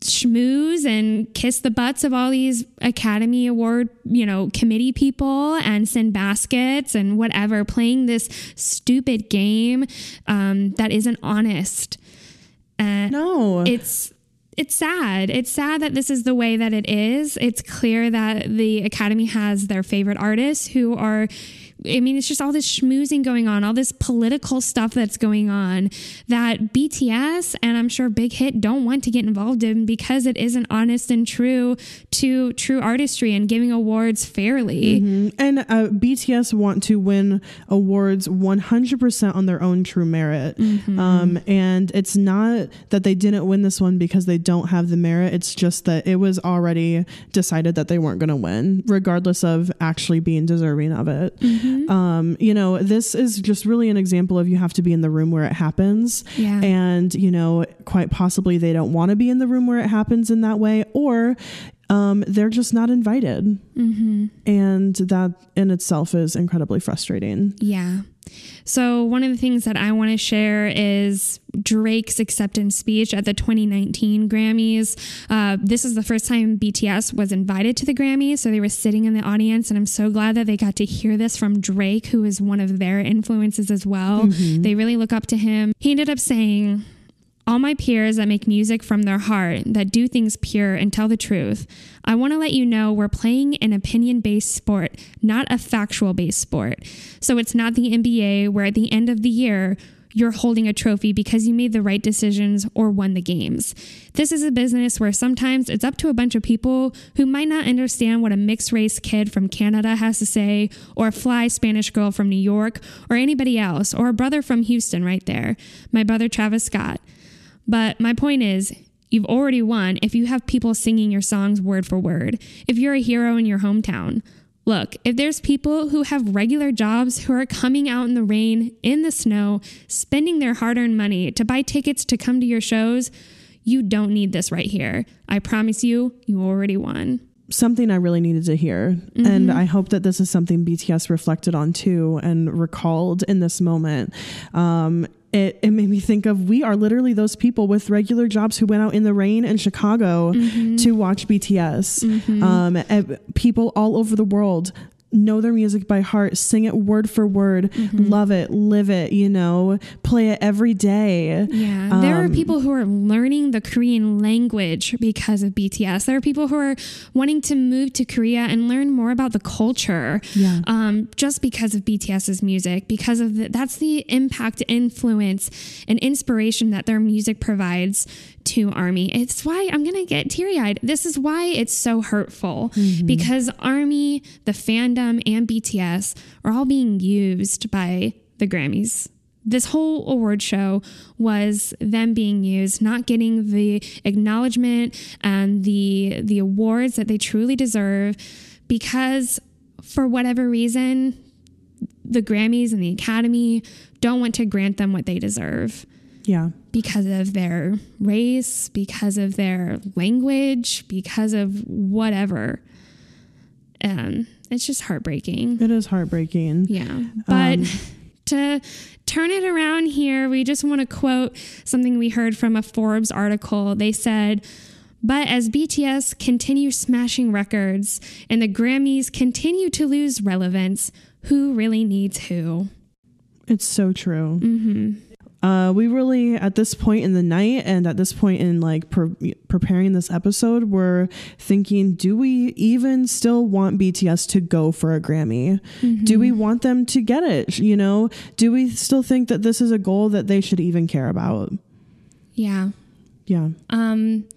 schmooze and kiss the butts of all these Academy Award, you know, committee people and send baskets and whatever, playing this stupid game um, that isn't honest. Uh, No. it's it's sad. It's sad that this is the way that it is. It's clear that the Academy has their favorite artists who are I mean, it's just all this schmoozing going on, all this political stuff that's going on that BTS and I'm sure Big Hit don't want to get involved in because it isn't honest and true to true artistry and giving awards fairly. And uh, BTS want to win awards 100% on their own true merit. Um, and it's not that they didn't win this one because they don't have the merit. It's just that it was already decided that they weren't going to win, regardless of actually being deserving of it. Um, you know, this is just really an example of you have to be in the room where it happens. Yeah. And, you know, quite possibly they don't want to be in the room where it happens in that way, or um, they're just not invited. Mm-hmm. And that in itself is incredibly frustrating. Yeah. So, one of the things that I want to share is Drake's acceptance speech at the 2019 Grammys. Uh, this is the first time BTS was invited to the Grammys. So, they were sitting in the audience, and I'm so glad that they got to hear this from Drake, who is one of their influences as well. They really look up to him. He ended up saying, all my peers that make music from their heart, that do things pure and tell the truth, I want to let you know we're playing an opinion based sport, not a factual based sport. So it's not the NBA where at the end of the year, you're holding a trophy because you made the right decisions or won the games. This is a business where sometimes it's up to a bunch of people who might not understand what a mixed race kid from Canada has to say, or a fly Spanish girl from New York, or anybody else, or a brother from Houston right there, my brother Travis Scott. But my point is, you've already won if you have people singing your songs word for word, if you're a hero in your hometown. Look, if there's people who have regular jobs who are coming out in the rain, in the snow, spending their hard earned money to buy tickets to come to your shows, you don't need this right here. I promise you, you already won. something I really needed to hear. And I hope that this is something BTS reflected on too and recalled in this moment. Um, it, it made me think of we are literally those people with regular jobs who went out in the rain in Chicago to watch BTS. Um, people all over the world know their music by heart, sing it word for word, love it, live it, you know, play it every day. Yeah. There are Um, people who are learning the Korean language because of BTS. There are people who are wanting to move to Korea and learn more about the culture Yeah. um, just because of BTS's music, because of the, that's the impact, influence, and inspiration that their music provides to Army. It's why I'm going to get teary eyed. This is why it's so hurtful mm-hmm. because Army, the fandom, and BTS are all being used by the Grammys this whole award show was them being used, not getting the acknowledgement and the the awards that they truly deserve because for whatever reason the Grammys and the Academy don't want to grant them what they deserve Yeah. because of their race, because of their language, because of whatever. Um, it's just heartbreaking. It is heartbreaking. Yeah. But Um, to turn it around here, we just want to quote something we heard from a Forbes article. They said, but as BTS continue smashing records and the Grammys continue to lose relevance, who really needs who? It's so true. Uh, we really, at this point in the night and at this point in like pre- preparing this episode, we're thinking, do we even still want BTS to go for a Grammy? Do we want them to get it? You know, do we still think that this is a goal that they should even care about? Yeah. Yeah. Um,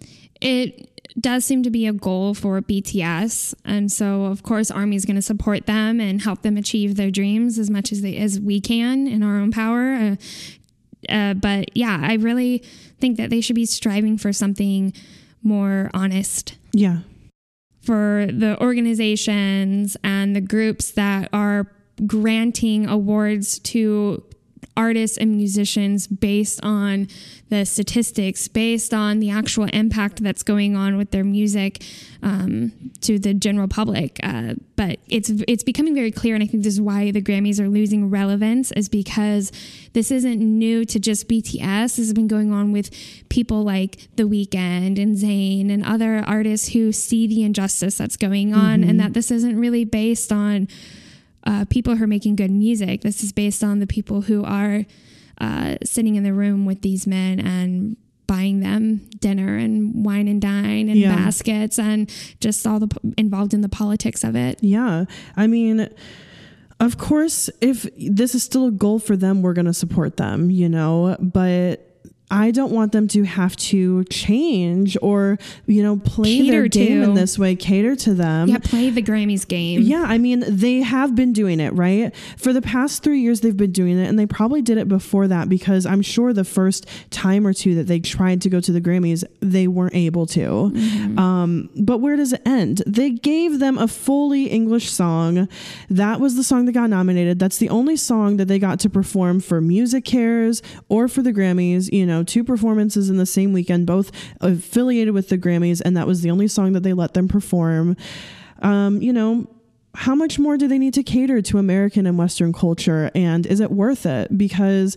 it does seem to be a goal for BTS, and so of course Army is going to support them and help them achieve their dreams as much as they as we can in our own power. Uh, uh, but yeah, I really think that they should be striving for something more honest Yeah. for the organizations and the groups that are granting awards to artists and musicians based on the statistics, based on the actual impact that's going on with their music um, to the general public. Uh, but it's it's becoming very clear, and I think this is why the Grammys are losing relevance, is because this isn't new to just BTS. This has been going on with people like The Weeknd and Zayn and other artists who see the injustice that's going on, and that this isn't really based on uh, people who are making good music. This is based on the people who are uh, sitting in the room with these men and buying them dinner and wine and dine and Yeah. baskets and just all the p- involved in the politics of it. Yeah. I mean, of course, if this is still a goal for them, we're going to support them, you know, but I don't want them to have to change or, you know, play their Cater game to. in this way, cater to them. yeah, play the Grammys game. Yeah, I mean, they have been doing it, right? For the past three years, they've been doing it, and they probably did it before that because I'm sure the first time or two that they tried to go to the Grammys, they weren't able to. Um, but where does it end? They gave them a fully English song. That was the song that got nominated. That's the only song that they got to perform for MusiCares or for the Grammys. You know, two performances in the same weekend, both affiliated with the Grammys, and that was the only song that they let them perform. Um, you know, how much more do they need to cater to American and Western culture? And is it worth it? Because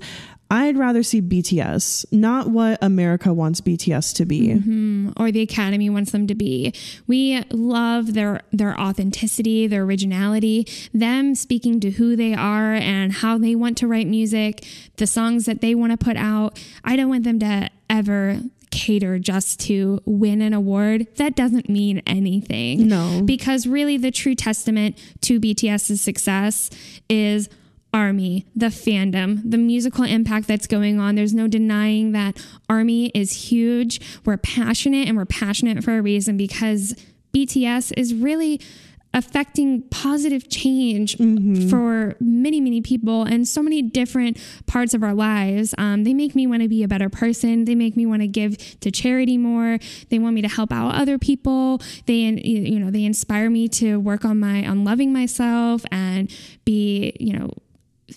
I'd rather see BTS, not what America wants BTS to be. Mm-hmm. or the academy wants them to be. We love their their authenticity, their originality, them speaking to who they are and how they want to write music, the songs that they want to put out. I don't want them to ever cater just to win an award. That doesn't mean anything. No. Because really the true testament to BTS's success is Army, the fandom, the musical impact that's going on. There's no denying that Army is huge. We're passionate and we're passionate for a reason because BTS is really affecting positive change for many, many people and so many different parts of our lives. Um, they make me want to be a better person. They make me want to give to charity more. They want me to help out other people. They, you know, they inspire me to work on my on loving myself and be, you know,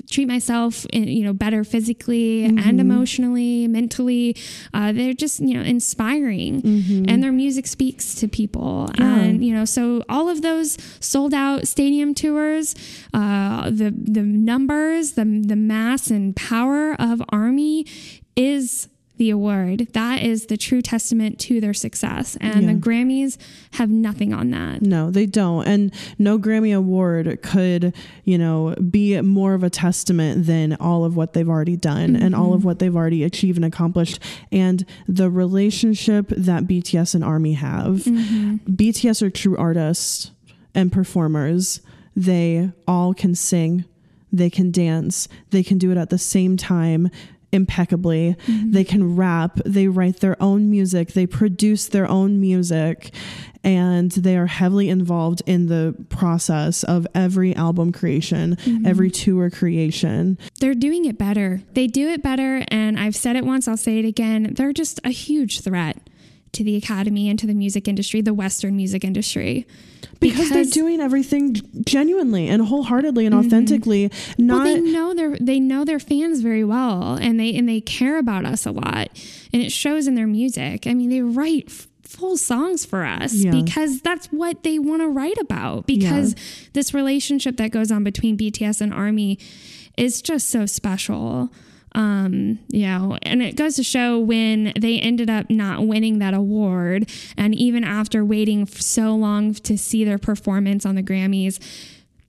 treat myself you know better physically and emotionally mentally uh, they're just you know inspiring. And their music speaks to people. And you know so all of those sold out stadium tours uh, the the numbers the the mass and power of army is the award that is the true testament to their success and the grammys have nothing on that No, they don't. And no Grammy Award could, you know, be more of a testament than all of what they've already done and all of mm-hmm. what they've already achieved and accomplished. And the relationship that BTS and Army have. Mm-hmm. BTS are true artists and performers. They all can sing, they can dance, they can do it at the same time impeccably. Mm-hmm. They can rap, they write their own music, they produce their own music, and they are heavily involved in the process of every album creation, mm-hmm. every tour creation. they're doing it better. They do it better. And I've said it once, I'll say it again. They're just a huge threat to the academy and to the music industry, the Western music industry. Because, they're doing everything genuinely and wholeheartedly and mm-hmm. authentically, well, not they know their they know their fans very well, and they and they care about us a lot, and it shows in their music. I mean, they write full songs for us Yeah. because that's what they want to write about. Because this relationship that goes on between BTS and Army is just so special. Um, you know, and it goes to show when they ended up not winning that award, and even after waiting so long to see their performance on the Grammys,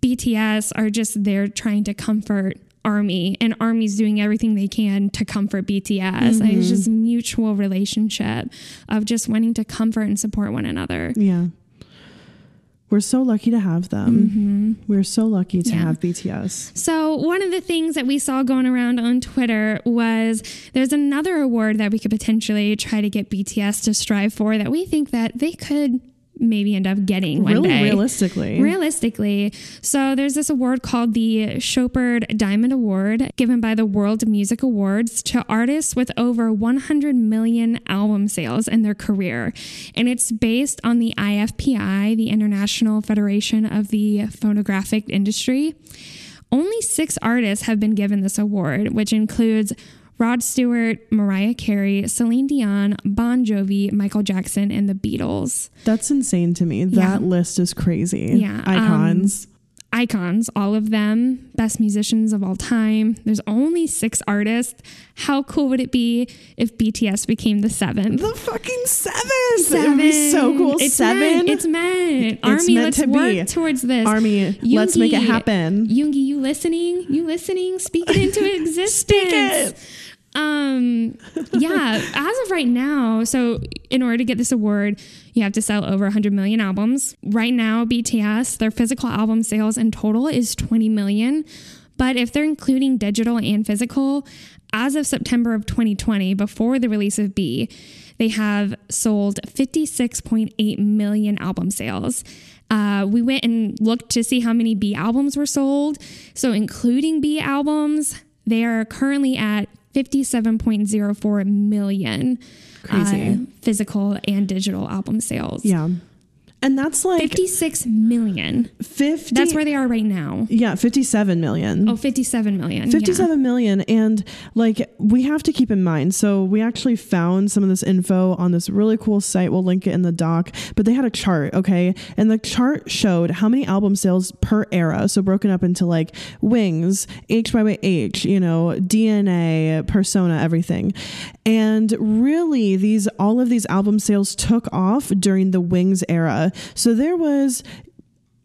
BTS are just there trying to comfort Army, and Army's doing everything they can to comfort BTS. And it's just a mutual relationship of just wanting to comfort and support one another. yeah. We're so lucky to have them. We're so lucky to Mm-hmm. Yeah. have BTS. So, one of the things that we saw going around on Twitter was there's another award that we could potentially try to get BTS to strive for that we think that they could maybe end up getting one Really day. realistically. Realistically. So there's this award called the Chopard Diamond Award given by the World Music Awards to artists with over 100 million album sales in their career. And it's based on the IFPI, the International Federation of the Phonographic Industry. Only six artists have been given this award, which includes Rod Stewart, Mariah Carey, Celine Dion, Bon Jovi, Michael Jackson, and the Beatles. That's insane to me. That list is crazy. Yeah, um, Icons. all of them, best musicians of all time. There's only six artists. How cool would it be if BTS became the seventh? the fucking seventh. It would be so cool. It's Seven. Meant, it's meant. Army, meant let's to work be. towards this. Army, let's make it Yoongi, happen. Yoongi, you listening? You listening? Speak it into existence. Speak it. Um, yeah, as of right now, so in order to get this award, you have to sell over 100 million albums. Right now, BTS, their physical album sales in total is 20 million. But if they're including digital and physical, as of September of 2020, before the release of BE, they have sold 56.8 million album sales. Uh, we went and looked to see how many BE albums were sold. So, including BE albums, they are currently at 57.04 million Crazy. uh, physical and digital album sales. Yeah. And that's like 56 million. 50 That's where they are right now. Yeah, 57 million. Oh, 57 million. Fifty-seven million, and like we have to keep in mind so we actually found some of this info on this really cool site we'll link it in the doc but they had a chart okay and the chart showed how many album sales per era so broken up into like wings h by h you know dna persona everything and really these all of these album sales took off during the wings era so there was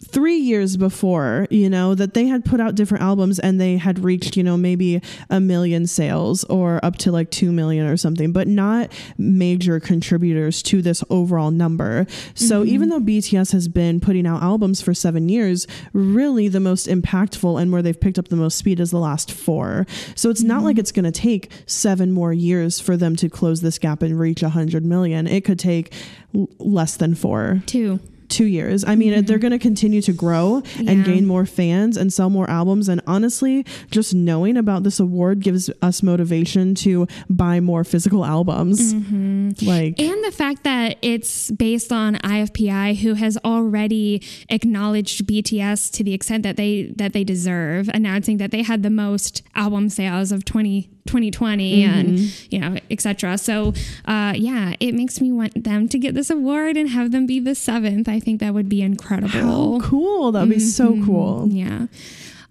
three years before, you know, that they had put out different albums and they had reached, you know, maybe a million sales or up to like 2 million or something, but not major contributors to this overall number. So mm-hmm. even though BTS has been putting out albums for seven years, really the most impactful and where they've picked up the most speed is the last four. So it's not like mm-hmm. it's going to take seven more years for them to close this gap and reach 100 million. It could take l- less than four Two. Two years. I mean, they're mm-hmm. going to continue to grow Yeah. and gain more fans and sell more albums. And honestly, just knowing about this award gives us motivation to buy more physical albums. Mm-hmm. Like, And the fact that it's based on IFPI, who has already acknowledged BTS to the extent that they that they deserve, announcing that they had the most album sales of 20, 2020 and you know, etc. So uh, yeah, it makes me want them to get this award and have them be the seventh. I think that would be incredible. how cool. That would be so cool. Yeah.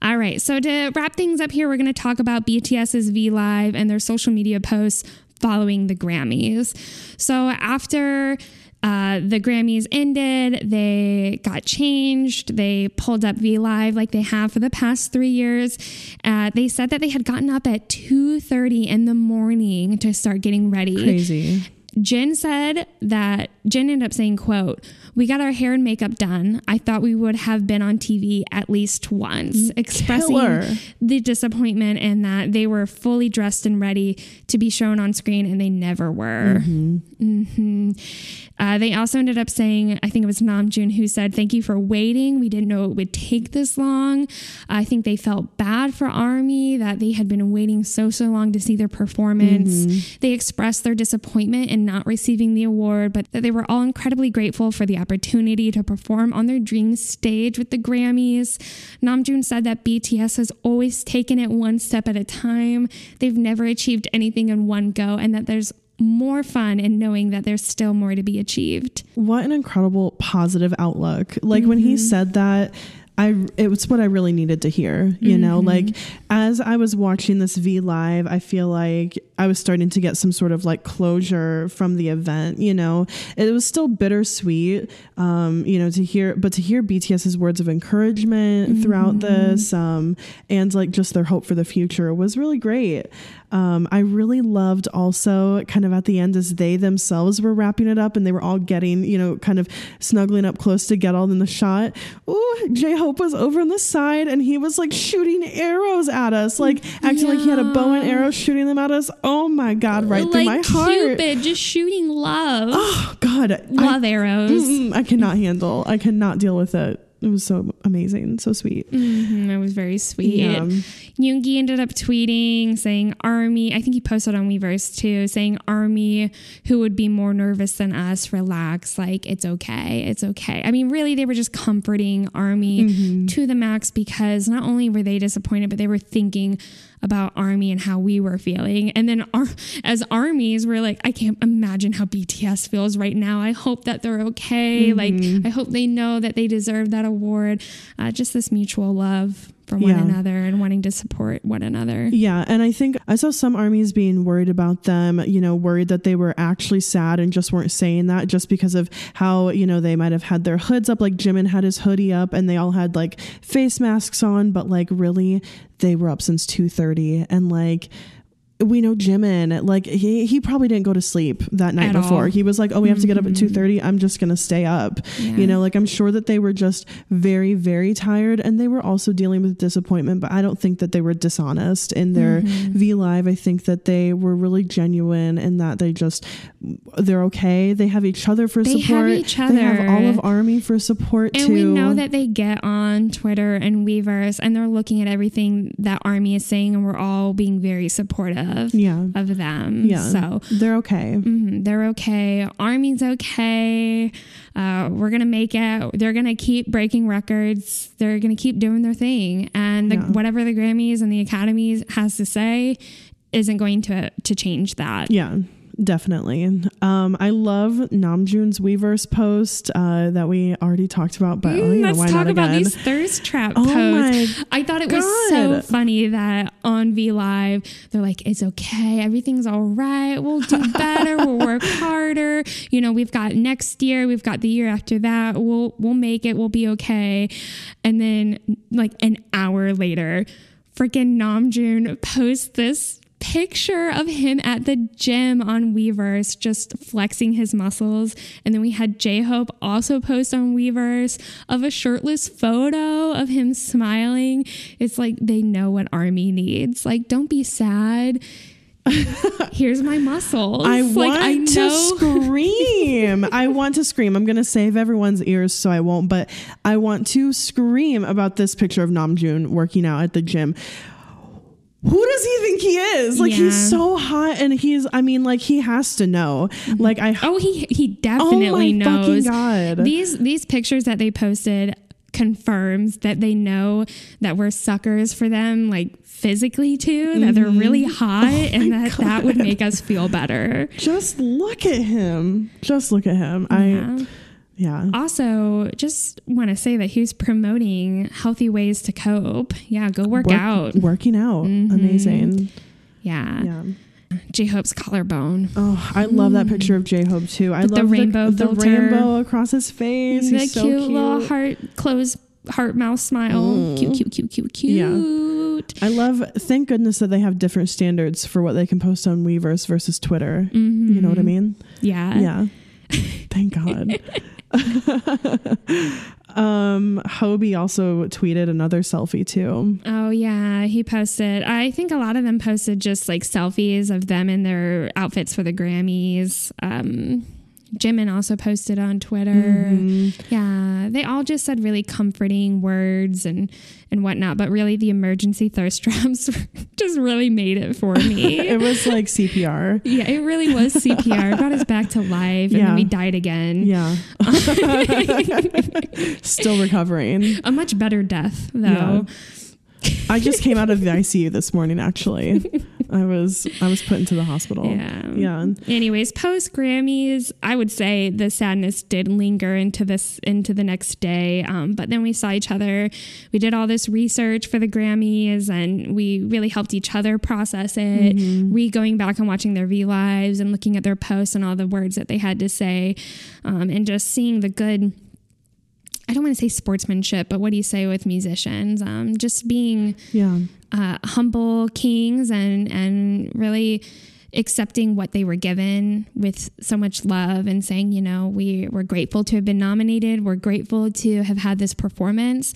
All right. So to wrap things up here, we're going to talk about BTS's V Live and their social media posts following the Grammys. So after uh, the Grammys ended, they got changed. They pulled up V Live like they have for the past three years. Uh, they said that they had gotten up at two thirty in the morning to start getting ready. Crazy. Jin said that Jin ended up saying, quote, we got our hair and makeup done. I thought we would have been on TV at least once, expressing Killer. the disappointment and that they were fully dressed and ready to be shown on screen and they never were. hmm Uh, they also ended up saying, I think it was Namjoon who said, Thank you for waiting. We didn't know it would take this long. I think they felt bad for Army that they had been waiting so, so long to see their performance. They expressed their disappointment in not receiving the award, but that they were all incredibly grateful for the opportunity to perform on their dream stage with the Grammys. Namjoon said that BTS has always taken it one step at a time. They've never achieved anything in one go, and that there's more fun in knowing that there's still more to be achieved. What an incredible positive outlook. Like when he mm-hmm. said that, I it was what I really needed to hear, you know, like as I was watching this V live, I feel like I was starting to get some sort of like closure from the event, you know. It was still bittersweet um, you know, to hear but to hear BTS's words of encouragement throughout this um and like just their hope for the future was really great. Um, I really loved also kind of at the end as they themselves were wrapping it up and they were all getting, you know, kind of snuggling up close to get all in the shot. Ooh, J Hope was over on the side and he was like shooting arrows at us, like acting like he had a bow and arrow shooting them at us. Oh my God, right through my like heart. Cupid just shooting love. Oh God. I- love arrows. Mm, I cannot handle. I cannot deal with it. It was so amazing, so sweet. Mhm, it was very sweet. Yeah. Yoongi ended up tweeting saying Army, I think he posted on Weverse too, saying Army, who would be more nervous than us, relax, like it's okay, it's okay. I mean, really, they were just comforting Army Mm-hmm. to the max because not only were they disappointed, but they were thinking about Army and how we were feeling. And then our, as armies, we're like, I can't imagine how BTS feels right now. I hope that they're okay. Like, I hope they know that they deserve that award. Uh, just this mutual love for one Yeah. another and wanting to support one another. Yeah, and I think I saw some armies being worried about them, you know, worried that they were actually sad and just weren't saying that just because of how, you know, they might have had their hoods up, like Jimin had his hoodie up and they all had like face masks on, but like really they were up since 2:30 and like we know Jimin, like he, he probably didn't go to sleep that night At before. all. He was like, "Oh, we have to get up at two thirty. I'm just gonna stay up." Yeah. You know, like I'm sure that they were just very, very tired, and they were also dealing with disappointment. But I don't think that they were dishonest in their Mm-hmm. V Live. I think that they were really genuine and that they just they're okay. They have each other for They have support. each They have all of Army for support too. And too. we know that they get on Twitter and Weverse and they're looking at everything that Army is saying, and we're all being very supportive yeah, of them. yeah. So they're okay. mhm, they're okay. Army's okay. Uh, we're going to make it. They're going to keep breaking records. They're going to keep doing their thing. And the, Yeah. whatever the Grammys and the Academies has to say isn't going to, to change that. Yeah, definitely. Um, I love Namjoon's Weverse post uh, that we already talked about, but oh, Mm, yeah, let's why talk not about again? these thirst trap Oh posts. my I thought it was so funny that on V Live they're like, "It's okay, everything's all right. We'll do better. we'll work harder. You know, we've got next year. We've got the year after that. We'll we'll make it. We'll be okay." And then, like an hour later, freaking Namjoon posts this picture of him at the gym on Weverse just flexing his muscles. And then we had J Hope also post on Weverse of a shirtless photo of him smiling. It's like they know what Army needs. Like, don't be sad. Here's my muscles. I like, want I to scream. I want to scream. I'm going to save everyone's ears so I won't, but I want to scream about this picture of Namjoon working out at the gym. Who does he think he is? Like Yeah. he's so hot and he's I mean like he has to know. Like I Oh, he he definitely Oh my fucking knows. God. These these pictures that they posted confirms that they know that we're suckers for them, like physically too. That they're really Mm-hmm. hot, Oh and that that would make us feel better. just look at him. Just look at him. I Yeah. Also, just want to say that he was promoting healthy ways to cope. Yeah, go work, Work- out. Mm-hmm. Working out. Amazing. Yeah. Yeah. J Hope's collarbone. Oh, I love that picture of J Hope too. I With the love rainbow the, filter. rainbow across his face. the He's cute, so cute. little heart closed heart mouth smile. Cute, cute, cute, cute, cute. Yeah. I love. Thank goodness that they have different standards for what they can post on Weverse versus Twitter. Mm-hmm. You know what I mean? Yeah. Yeah. Thank God. um, Hobi also tweeted another selfie too. Oh yeah, he posted. I think a lot of them posted just like selfies of them in their outfits for the Grammys. Um, Jimin also posted on Twitter. Mm-hmm. Yeah, they all just said really comforting words and and whatnot. But really, the emergency thirst traps just really made it for me. It was like CPR. yeah, it really was CPR. It brought us back to life, and Yeah. then we died again. Yeah. Still recovering. A much better death, though. I just came out of the ICU this morning actually. I was I was put into the hospital. Yeah. Yeah. Anyways, post Grammys, I would say the sadness did linger into this into the next day. Um, but then we saw each other. We did all this research for the Grammys, and we really helped each other process it. Re going back and watching their V lives and looking at their posts and all the words that they had to say, um, and just seeing the good. I don't want to say sportsmanship, but what do you say with musicians? Um, just being Yeah. uh, humble kings and and really accepting what they were given with so much love and saying, you know, we we're grateful to have been nominated. We're grateful to have had this performance.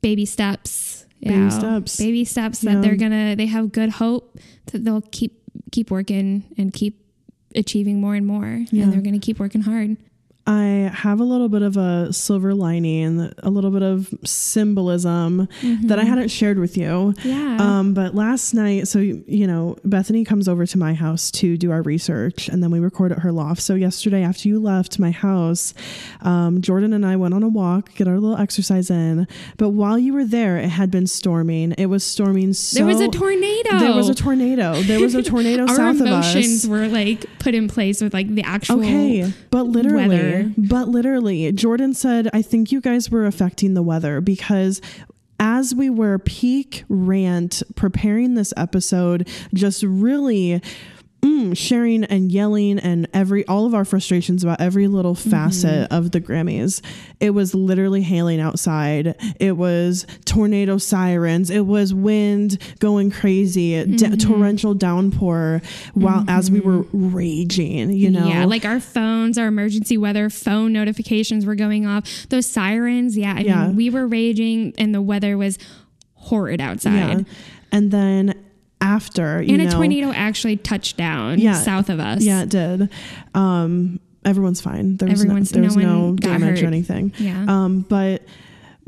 Baby steps. Baby know, steps. Baby steps Yeah. that they're gonna they have good hope that they'll keep keep working and keep achieving more and more. Yeah. And they're gonna keep working hard. I have a little bit of a silver lining, a little bit of symbolism that I hadn't shared with you. Yeah. Um, but last night, so you know, Bethany comes over to my house to do our research, and then we record at her loft. So yesterday, after you left my house, um, Jordan and I went on a walk, get our little exercise in. But while you were there, it had been storming. It was storming so. there was a tornado. There was a tornado. There was a tornado south of us. Our emotions were like put in place with like the actual Okay, but literally, weather. But literally, Jordan said, I think you guys were affecting the weather because as we were peak rant preparing this episode, just really mm, sharing and yelling and every all of our frustrations about every little mm-hmm. facet of the Grammys. It was literally hailing outside. It was tornado sirens. It was wind going crazy, da- mm-hmm. torrential downpour while as we were mm-hmm. raging, you know. Yeah, like our phones, our emergency weather phone notifications were going off. Those sirens, yeah. I Yeah. mean, we were raging and the weather was horrid outside. yeah. And then after, you And know, a tornado actually touched down Yeah. south of us. Yeah, it did. Um, everyone's fine. There was Everyone's- no, there was no no damage or anything. Yeah. Um, but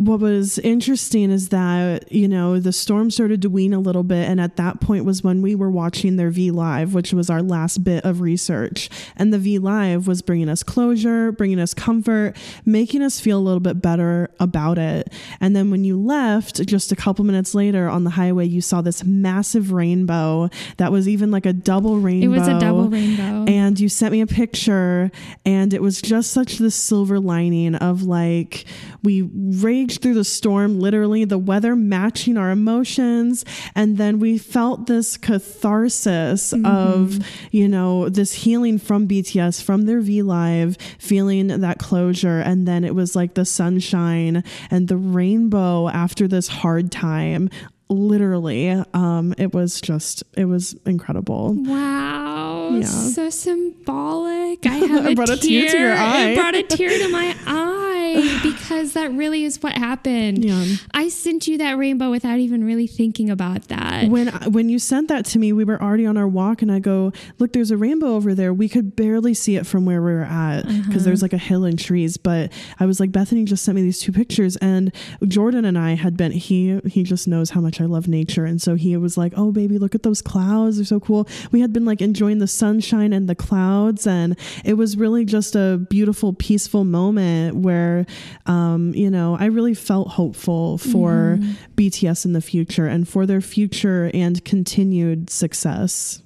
what was interesting is that you know the storm started to wean a little bit, and at that point was when we were watching their V Live, which was our last bit of research. And the V Live was bringing us closure, bringing us comfort, making us feel a little bit better about it. And then when you left, just a couple minutes later on the highway, you saw this massive rainbow that was even like a double rainbow. It was a double rainbow. And you sent me a picture, and it was just such this silver lining of like, we raged through the storm, literally, the weather matching our emotions. And then we felt this catharsis mm-hmm. of, you know, this healing from BTS, from their V Live, feeling that closure. And then it was like the sunshine and the rainbow after this hard time. Literally, um, it was just, it was incredible. Wow, Yeah. so symbolic. I have I a, brought a tear. tear to your eye. It brought a tear to my eye because that really is what happened. Yeah. I sent you that rainbow without even really thinking about that. when when you sent that to me, we were already on our walk, and I go, "Look, there's a rainbow over there. We could barely see it from where we were at because Uh-huh. there's like a hill and trees." But I was like, Bethany just sent me these two pictures, and Jordan and I had been. He he just knows how much I love nature, and so he was like, "Oh, baby, look at those clouds. They're so cool." We had been like enjoying the sunshine and the clouds, and it was really just a beautiful, peaceful moment where, um, you know, I really felt hopeful for Mm-hmm. BTS in the future and for their future and continued success.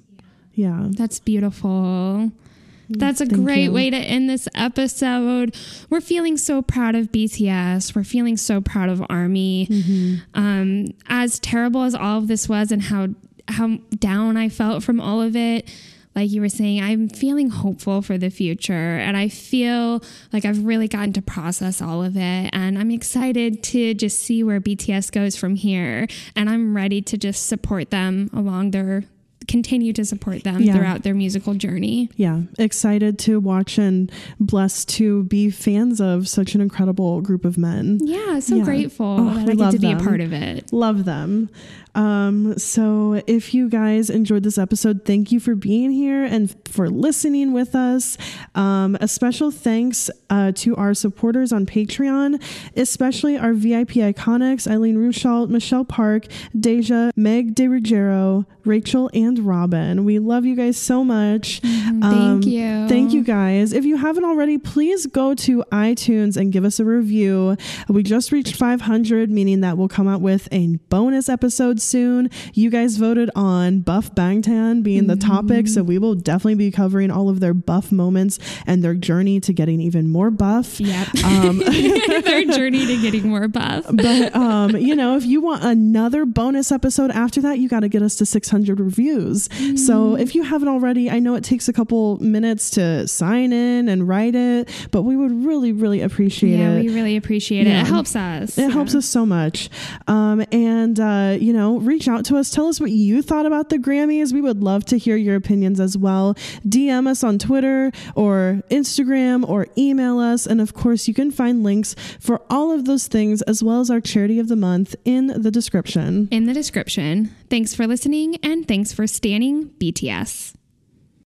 Yeah. That's beautiful. That's a Thank great you. way to end this episode. We're feeling so proud of BTS. We're feeling so proud of Army. Mm-hmm. Um, as terrible as all of this was, and how how down I felt from all of it, like you were saying, I'm feeling hopeful for the future, and I feel like I've really gotten to process all of it, and I'm excited to just see where BTS goes from here, and I'm ready to just support them along their continue to support them Yeah. throughout their musical journey. Yeah. Excited to watch and blessed to be fans of such an incredible group of men. Yeah, so Yeah. grateful Oh, that I get to be a part of it. Love them. Um, so if you guys enjoyed this episode, thank you for being here and for listening with us. Um, a special thanks uh, to our supporters on Patreon, especially our VIP iconics Eileen Ruschalt, Michelle Park, Deja, Meg De Ruggiero, Rachel, and Robin. We love you guys so much. Mm-hmm. Um, Thank you. Thank you guys. If you haven't already, please go to iTunes and give us a review. We just reached 500, meaning that we'll come out with a bonus episode soon. You guys voted on Buff Bangtan being the topic, so we will definitely be covering all of their buff moments and their journey to getting even more buff. Yep. Um, Their journey to getting more buff. but um, you know, if you want another bonus episode after that, you got to get us to 600 reviews. So if you haven't already, I know it takes a couple minutes to sign in and write it, but we would really, really appreciate Yeah, it. Yeah, we really appreciate it. Yeah. It helps us. It helps us so much. Um, and, uh, you reach out to us. Tell us what you thought about the Grammys. We would love to hear your opinions as well. DM us on Twitter or Instagram or email us. And of course, you can find links for all of those things as well as our charity of the month in the description. In the description. Thanks for listening and thanks for standing BTS.